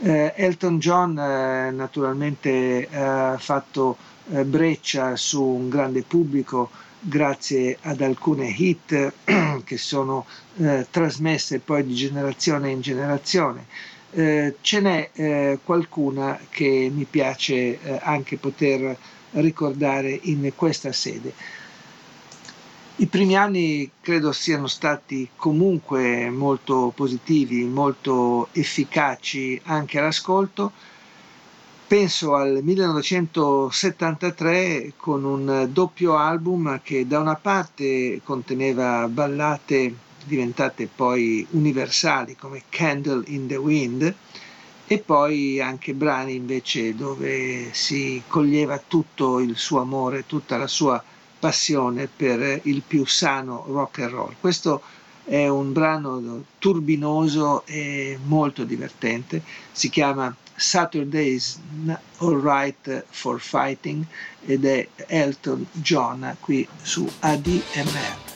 Eh, Elton John eh, naturalmente ha fatto eh, breccia su un grande pubblico grazie ad alcune hit (clears throat) che sono eh, trasmesse poi di generazione in generazione. Eh, ce n'è eh, qualcuna che mi piace anche poter ricordare in questa sede. I primi anni credo siano stati comunque molto positivi, molto efficaci anche all'ascolto. Penso al 1973 con un doppio album che da una parte conteneva ballate diventate poi universali come Candle in the Wind e poi anche brani invece dove si coglieva tutto il suo amore, tutta la sua passione per il più sano rock and roll. Questo è un brano turbinoso e molto divertente, si chiama Saturday's Alright for Fighting ed è Elton John qui su ADMR.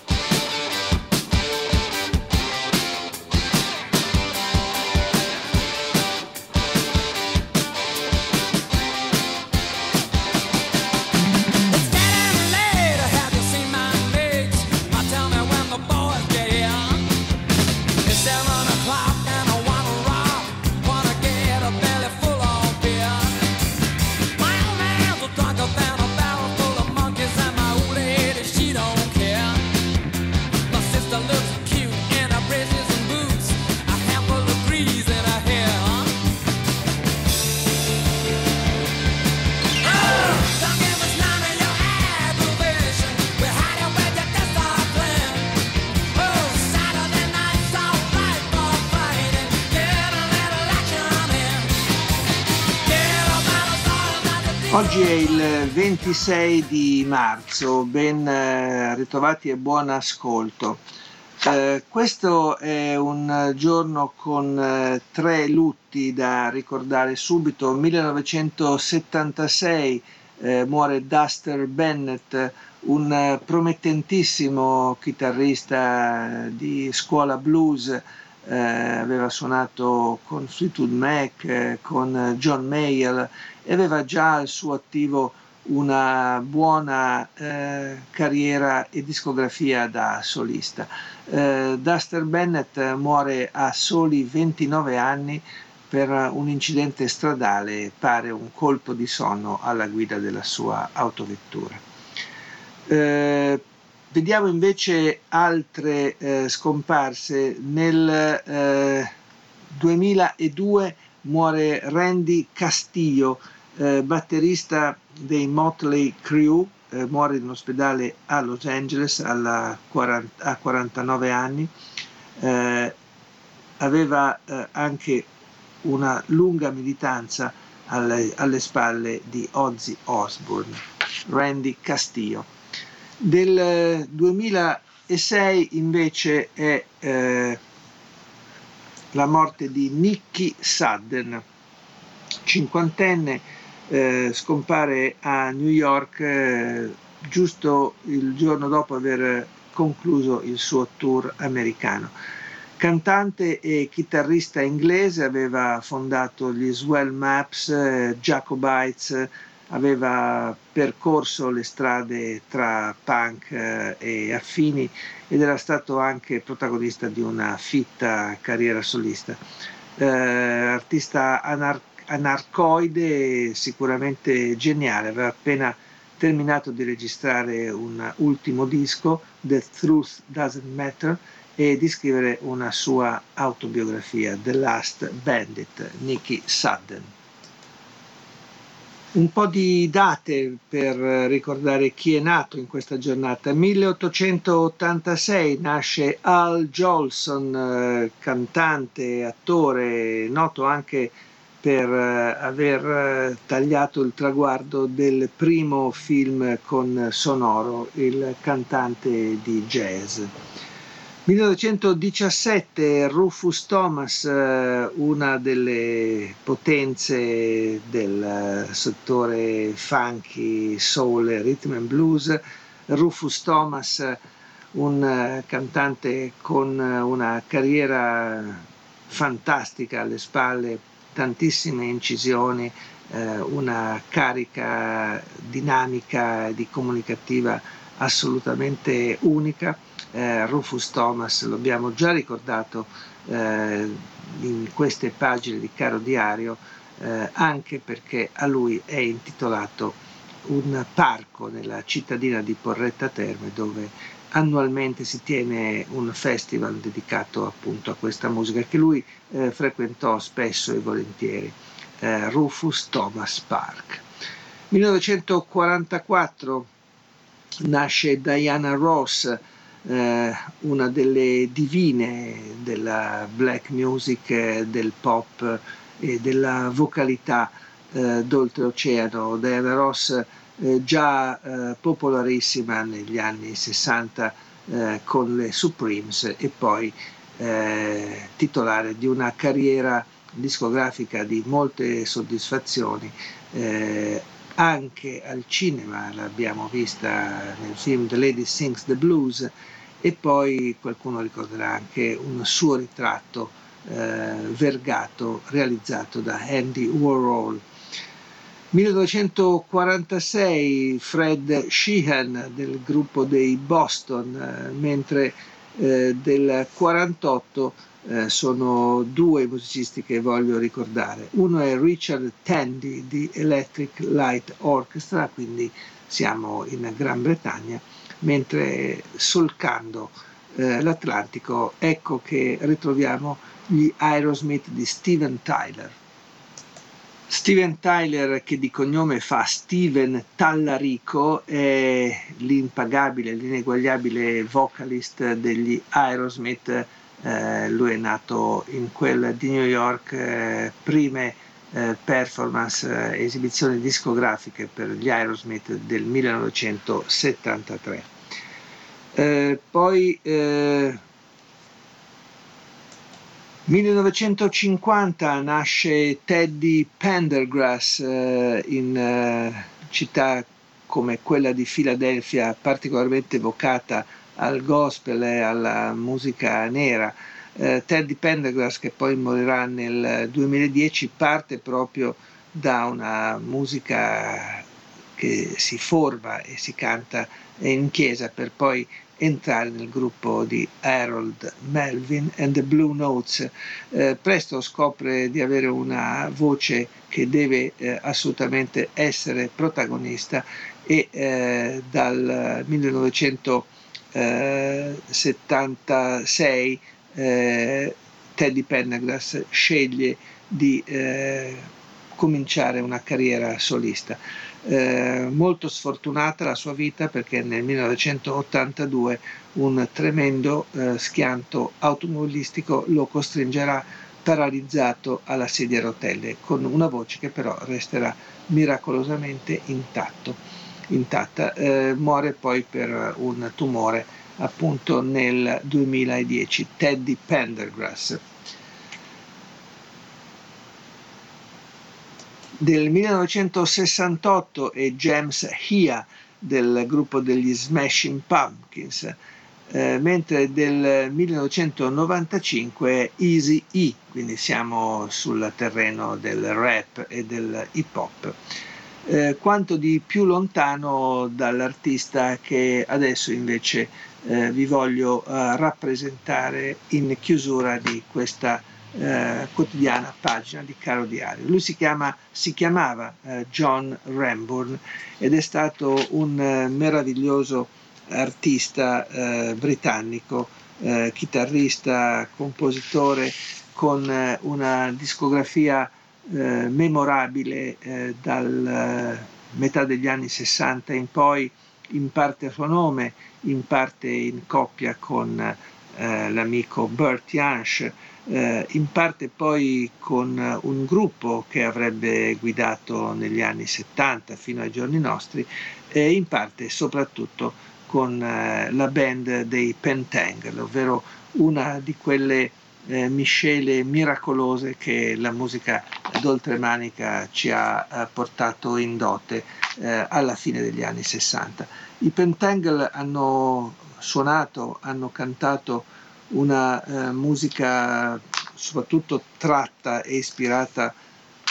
26 di marzo, ben eh, ritrovati e buon ascolto. Eh, questo è un giorno con eh, tre lutti da ricordare subito. 1976 eh, muore Duster Bennett, un promettentissimo chitarrista di scuola blues. Eh, aveva suonato con Fleetwood Mac, eh, con John Mayer e aveva già al suo attivo una buona eh, carriera e discografia da solista. Eh, Duster Bennett muore a soli 29 anni per un incidente stradale, pare un colpo di sonno alla guida della sua autovettura. Eh, vediamo invece altre eh, scomparse. Nel 2002 eh, muore Randy Castillo, eh, batterista dei Motley Crue, eh, muore in ospedale a Los Angeles alla 40, a 49 anni. Eh, aveva eh, anche una lunga militanza alle, alle, spalle di Ozzy Osbourne, Randy Castillo. Del 2006 invece è eh, la morte di Nicky Sudden, cinquantenne eh, scompare a New York eh, giusto il giorno dopo aver concluso il suo tour americano. Cantante e chitarrista inglese, aveva fondato gli Swell Maps, eh, Jacobites, aveva percorso le strade tra punk eh, e affini ed era stato anche protagonista di una fitta carriera solista. Eh, artista anarchico anarcoide sicuramente geniale, aveva appena terminato di registrare un ultimo disco, The Truth Doesn't Matter, e di scrivere una sua autobiografia, The Last Bandit, Nicky Sudden. Un po' di date per ricordare chi è nato in questa giornata. 1886 nasce Al Jolson, cantante, attore, noto anche per eh, aver eh, tagliato il traguardo del primo film con sonoro, il cantante di jazz. 1917 Rufus Thomas, eh, una delle potenze del settore funky, soul rhythm and blues. Rufus Thomas, un cantante con una carriera fantastica alle spalle, tantissime incisioni, eh, una carica dinamica e comunicativa assolutamente unica. Eh, Rufus Thomas, lo abbiamo già ricordato eh, in queste pagine di Caro Diario, eh, anche perché a lui è intitolato un parco nella cittadina di Porretta Terme dove annualmente si tiene un festival dedicato appunto a questa musica che lui eh, frequentò spesso e volentieri, eh, Rufus Thomas Park. 1944 nasce Diana Ross, eh, una delle divine della black music, del pop e della vocalità eh, d'oltreoceano. Diana Ross eh, già eh, popolarissima negli anni 60 eh, con le Supremes e poi eh, titolare di una carriera discografica di molte soddisfazioni. Anche al cinema l'abbiamo vista nel film The Lady Sings the Blues e poi qualcuno ricorderà anche un suo ritratto eh, vergato realizzato da Andy Warhol 1946 Fred Sheehan del gruppo dei Boston, eh, mentre eh, del 48 eh, sono due musicisti che voglio ricordare. Uno è Richard Tandy di Electric Light Orchestra, quindi siamo in Gran Bretagna, mentre solcando eh, l'Atlantico ecco che ritroviamo gli Aerosmith di Steven Tyler. Steven Tyler, che di cognome fa Steven Tallarico, è l'impagabile, l'ineguagliabile vocalist degli Aerosmith. Eh, lui è nato in quel di New York, eh, prime eh, performance, eh, esibizioni discografiche per gli Aerosmith del 1973. Eh, poi eh, 1950 nasce Teddy Pendergrass eh, in eh, città come quella di Filadelfia, particolarmente vocata al gospel e alla musica nera. Eh, Teddy Pendergrass, che poi morirà nel 2010, parte proprio da una musica che si forma e si canta in chiesa per poi entrare nel gruppo di Harold Melvin and the Blue Notes. Eh, presto scopre di avere una voce che deve eh, assolutamente essere protagonista e eh, dal 1976 eh, Teddy Pendergrass sceglie di eh, cominciare una carriera solista. Eh, molto sfortunata la sua vita perché nel 1982 un tremendo eh, schianto automobilistico lo costringerà paralizzato alla sedia a rotelle con una voce che però resterà miracolosamente intatto, intatta. Eh, muore poi per un tumore appunto nel 2010 Teddy Pendergrass del 1968 è James Hia del gruppo degli Smashing Pumpkins, eh, mentre del 1995 è Easy E, quindi siamo sul terreno del rap e del hip hop. Eh, quanto di più lontano dall'artista che adesso invece eh, vi voglio eh, rappresentare in chiusura di questa eh, quotidiana pagina di Caro Diario. Lui si, chiama, si chiamava eh, John Ramburn ed è stato un eh, meraviglioso artista eh, britannico, eh, chitarrista, compositore con una discografia memorabile dal metà degli anni 60 in poi, in parte a suo nome, in parte in coppia con l'amico Bert Jansch, eh, in parte poi con un gruppo che avrebbe guidato negli anni 70 fino ai giorni nostri e in parte soprattutto con eh, la band dei Pentangle, ovvero una di quelle eh, miscele miracolose che la musica d'oltremanica ci ha portato in dote eh, alla fine degli anni 60. I Pentangle hanno suonato, hanno cantato una eh, musica soprattutto tratta e ispirata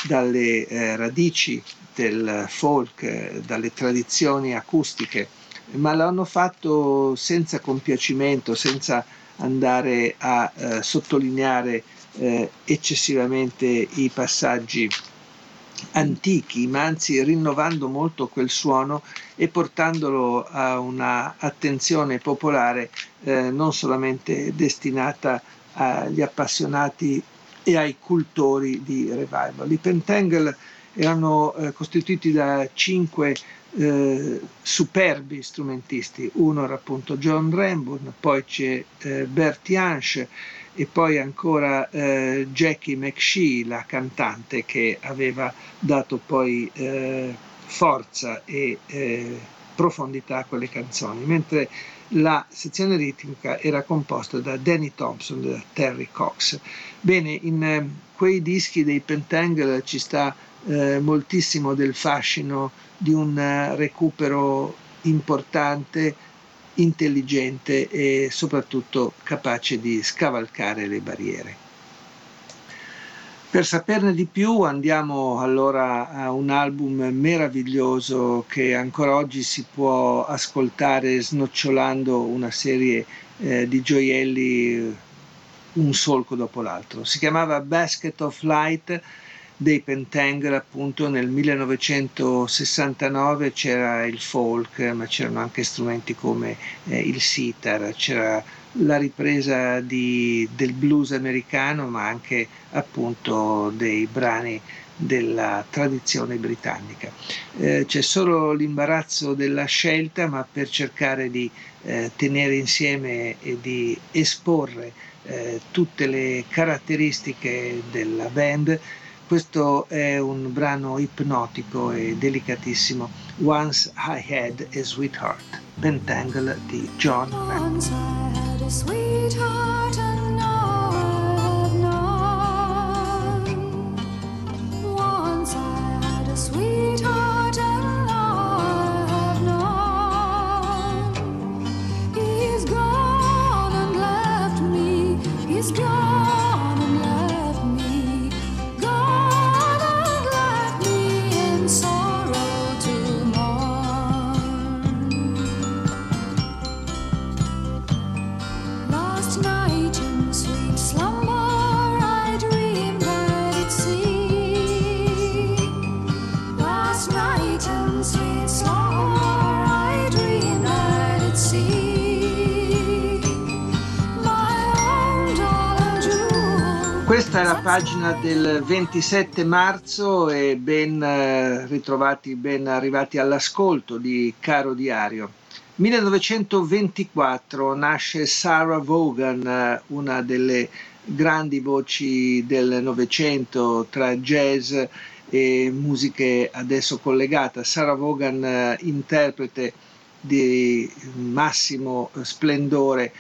dalle eh, radici del folk, dalle tradizioni acustiche, ma l'hanno fatto senza compiacimento, senza andare a eh, sottolineare eh, eccessivamente i passaggi antichi, ma anzi rinnovando molto quel suono e portandolo a una attenzione popolare eh, non solamente destinata agli appassionati e ai cultori di revival. I Pentangle erano eh, costituiti da cinque eh, superbi strumentisti, uno era appunto John Ramburn, poi c'è eh, Bert Jansch e poi ancora eh, Jackie McShee, la cantante che aveva dato poi eh, forza e eh, profondità a quelle canzoni, mentre la sezione ritmica era composta da Danny Thompson e da Terry Cox. Bene, in eh, quei dischi dei Pentangle ci sta eh, moltissimo del fascino di un eh, recupero importante, intelligente e soprattutto capace di scavalcare le barriere. Per saperne di più andiamo allora a un album meraviglioso che ancora oggi si può ascoltare snocciolando una serie eh, di gioielli un solco dopo l'altro. Si chiamava Basket of Light dei Pentangle appunto nel 1969 c'era il folk ma c'erano anche strumenti come eh, il sitar c'era la ripresa di, del blues americano ma anche appunto dei brani della tradizione britannica. Eh, c'è solo l'imbarazzo della scelta, ma per cercare di eh, tenere insieme e di esporre eh, tutte le caratteristiche della band, questo è un brano ipnotico e delicatissimo, Once I Had a Sweetheart, Pentangle di John Once pagina del 27 marzo e ben eh, ritrovati, ben arrivati all'ascolto di Caro Diario. 1924 nasce Sarah Vaughan, eh, una delle grandi voci del Novecento tra jazz e musiche adesso collegate. Sarah Vaughan, eh, interprete di massimo splendore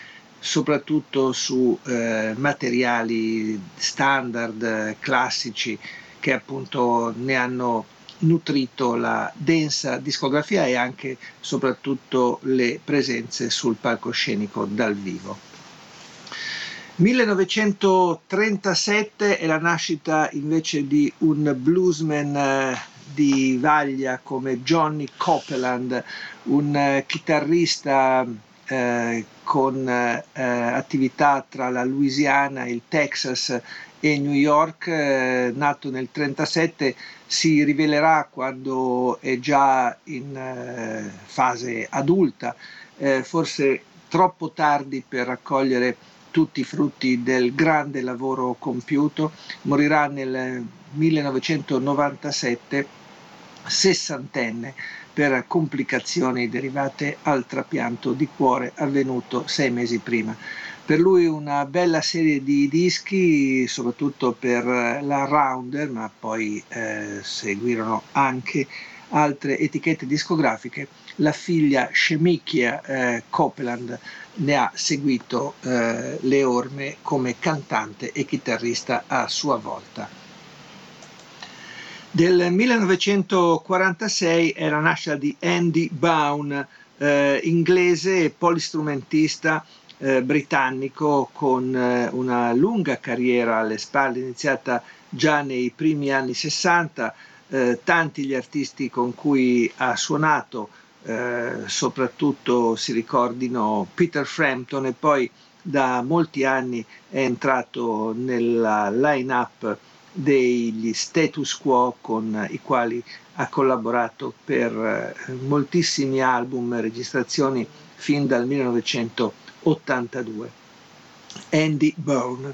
soprattutto su eh, materiali standard eh, classici che appunto ne hanno nutrito la densa discografia e anche soprattutto le presenze sul palcoscenico dal vivo. 1937 è la nascita invece di un bluesman eh, di vaglia come Johnny Copeland, un eh, chitarrista eh, con eh, attività tra la Louisiana, il Texas e New York, eh, nato nel 1937, si rivelerà quando è già in eh, fase adulta, eh, forse troppo tardi per raccogliere tutti i frutti del grande lavoro compiuto, morirà nel 1997 sessantenne per complicazioni derivate al trapianto di cuore avvenuto sei mesi prima. Per lui una bella serie di dischi, soprattutto per la Rounder, ma poi eh, seguirono anche altre etichette discografiche. La figlia Shemikia eh, Copeland ne ha seguito eh, le orme come cantante e chitarrista a sua volta. Del 1946 è la nascita di Andy Baum, eh, inglese polistrumentista eh, britannico con eh, una lunga carriera alle spalle, iniziata già nei primi anni 60, eh, tanti gli artisti con cui ha suonato, eh, soprattutto si ricordino Peter Frampton e poi da molti anni è entrato nella line-up degli status quo con i quali ha collaborato per eh, moltissimi album, registrazioni fin dal 1982. Andy Byrne.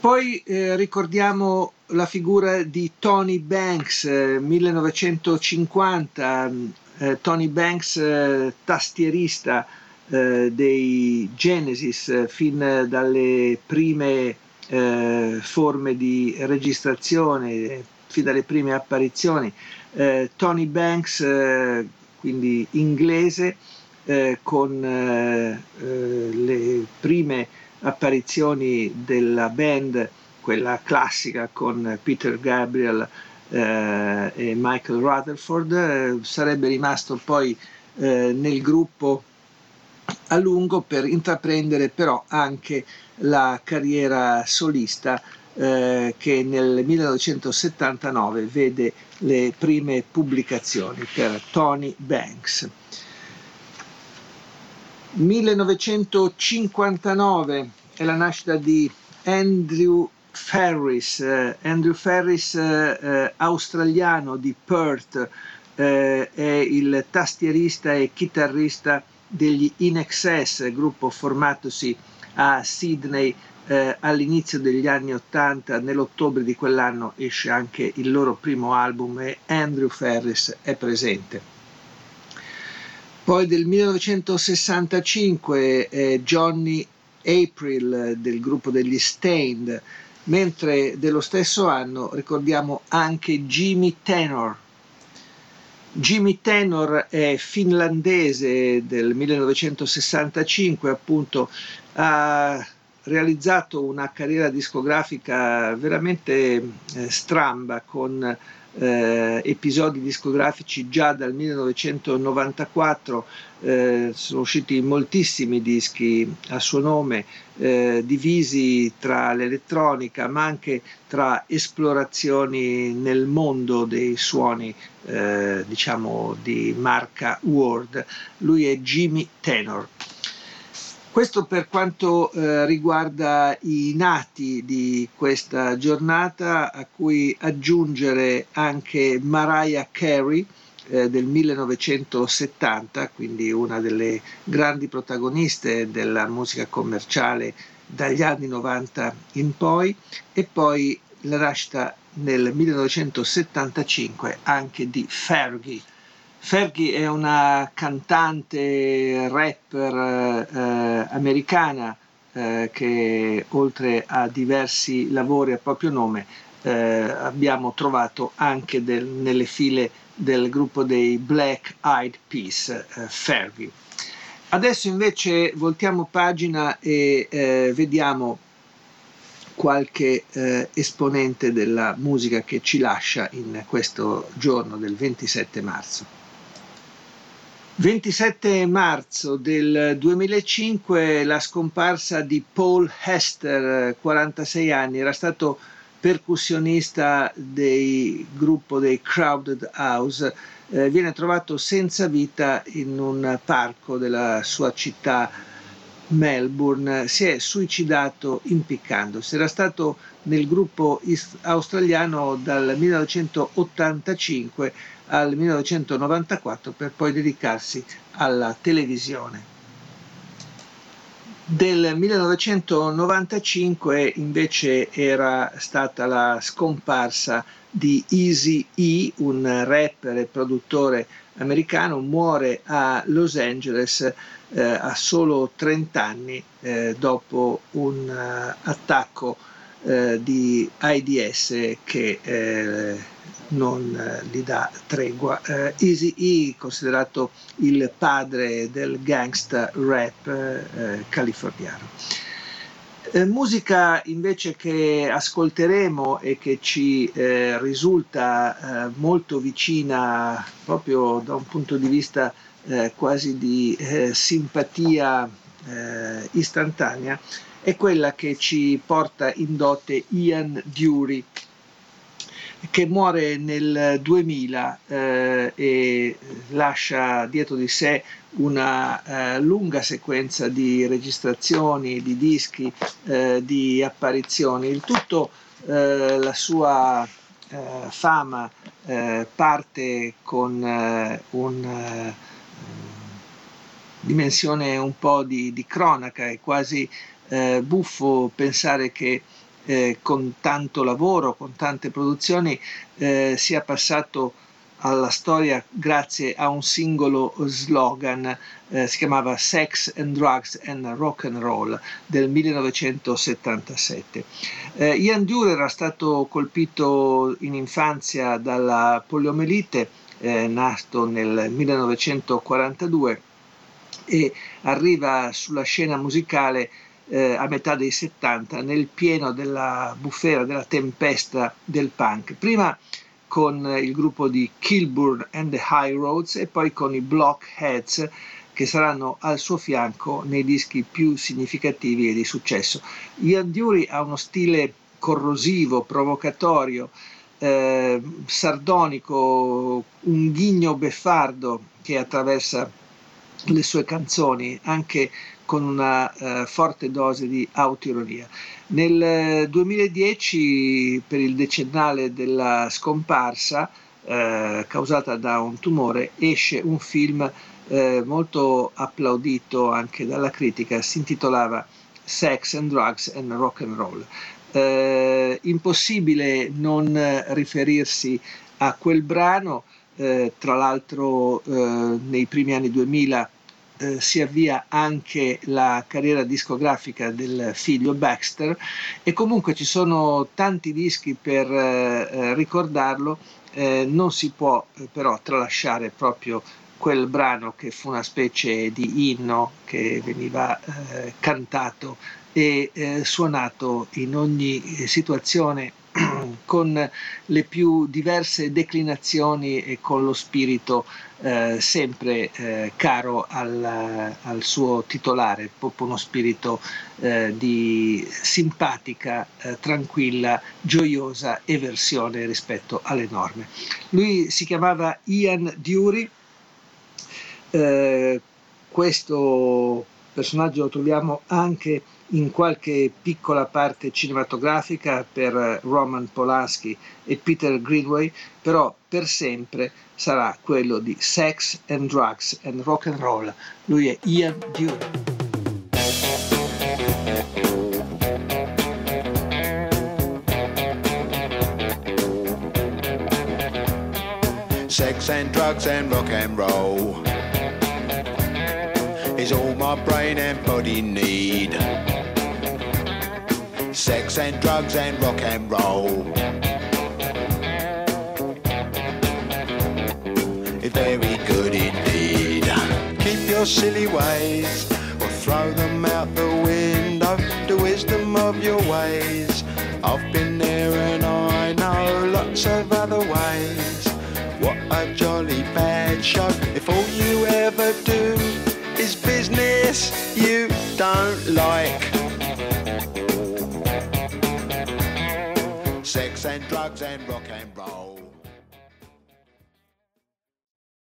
Poi eh, ricordiamo la figura di Tony Banks, eh, 1950, eh, Tony Banks eh, tastierista eh, dei Genesis fin dalle prime eh, forme di registrazione, fin dalle prime apparizioni. Eh, Tony Banks, eh, quindi inglese, eh, con eh, eh, le prime apparizioni della band, quella classica con Peter Gabriel e Michael Rutherford, sarebbe rimasto poi nel gruppo a lungo per intraprendere però anche la carriera solista eh, che nel 1979 vede le prime pubblicazioni per Tony Banks. 1959 è la nascita di Andrew Ferris, eh, Andrew Ferris eh, eh australiano di Perth, eh, è il tastierista e chitarrista degli In Excess, gruppo formatosi a Sydney eh, all'inizio degli anni 80, nell'ottobre di quell'anno esce anche il loro primo album e Andrew Ferris è presente. Poi del 1965 eh, Johnny April del gruppo degli Stained, mentre dello stesso anno ricordiamo anche Jimmy Tenor, Jimmy Tenor è finlandese del 1965, appunto ha realizzato una carriera discografica veramente eh, stramba con eh, episodi discografici già dal 1994, eh, sono usciti moltissimi dischi a suo nome, eh, divisi tra l'elettronica ma anche tra esplorazioni nel mondo dei suoni eh, diciamo di marca Word. Lui è Jimmy Tenor. Questo per quanto eh, riguarda i nati di questa giornata, a cui aggiungere anche Mariah Carey eh, del 1970, quindi una delle grandi protagoniste della musica commerciale dagli anni 90 in poi, e poi la nascita nel 1975 anche di Fergie Fergie è una cantante rapper eh, americana eh, che oltre a diversi lavori a proprio nome eh, abbiamo trovato anche del, nelle file del gruppo dei Black Eyed Peas, eh, Fergie. Adesso invece voltiamo pagina e eh, vediamo qualche eh, esponente della musica che ci lascia in questo giorno del 27 marzo. 27 marzo del 2005 la scomparsa di Paul Hester, 46 anni, era stato percussionista del gruppo dei Crowded House, eh, viene trovato senza vita in un parco della sua città Melbourne, si è suicidato impiccandosi. Era stato nel gruppo australiano dal 1985 al 1994 per poi dedicarsi alla televisione. Del 1995 invece era stata la scomparsa di Easy E, un rapper e produttore americano, muore a Los Angeles eh, a solo 30 anni eh, dopo un uh, attacco eh, di AIDS che eh, non eh, gli dà tregua. Eh, Easy E, considerato il padre del gangsta rap eh, californiano. Eh, musica invece che ascolteremo e che ci eh, risulta eh, molto vicina proprio da un punto di vista eh, quasi di eh, simpatia istantanea è quella che ci porta in dote Ian Dury che muore nel 2000 eh, e lascia dietro di sé una eh, lunga sequenza di registrazioni, di dischi, eh, di apparizioni. Il tutto eh, la sua eh, fama eh, parte con una dimensione un po' di, di cronaca, è quasi buffo pensare che eh, con tanto lavoro, con tante produzioni, eh, sia passato alla storia grazie a un singolo slogan, eh, si chiamava Sex and Drugs and Rock and Roll del 1977. Eh, Ian Dure era stato colpito in infanzia dalla poliomelite, eh, nato nel 1942 e arriva sulla scena musicale eh, a metà dei 70 nel pieno della bufera, della tempesta del punk. Prima con il gruppo di Kilburn and the High Roads e poi con i Blockheads che saranno al suo fianco nei dischi più significativi e di successo. Ian Dury ha uno stile corrosivo, provocatorio, eh, sardonico, un ghigno beffardo che attraversa le sue canzoni, anche con una uh, forte dose di autoironia. Nel 2010, eh, per il decennale della scomparsa uh, causata da un tumore, esce un film uh, molto applaudito anche dalla critica, si intitolava Sex and Drugs and Rock and Roll. impossibile non riferirsi a quel brano, tra l'altro nei primi anni 2000 eh, si avvia anche la carriera discografica del figlio Baxter e comunque ci sono tanti dischi per eh, eh ricordarlo, eh, non si può eh, però tralasciare proprio quel brano che fu una specie di inno che veniva cantato e suonato in ogni situazione (clears throat) con le più diverse declinazioni e con lo spirito eh, sempre eh, caro al, al, suo titolare, proprio uno spirito eh, di simpatica, eh, tranquilla, gioiosa eversione rispetto alle norme. Lui si chiamava Ian Dury, eh, questo personaggio lo troviamo anche in qualche piccola parte cinematografica per Roman Polanski e Peter Greenway, però per sempre sarà quello di Sex and Drugs and Rock and Roll. Lui è Ian Dune. Sex and drugs and rock and roll is all my brain and body need. Sex and drugs and rock and roll. Very good indeed. Keep your silly ways or throw them out the window. The wisdom of your ways. I've been there and I know lots of other ways. What a jolly bad show if all you ever do is business you don't like. Sex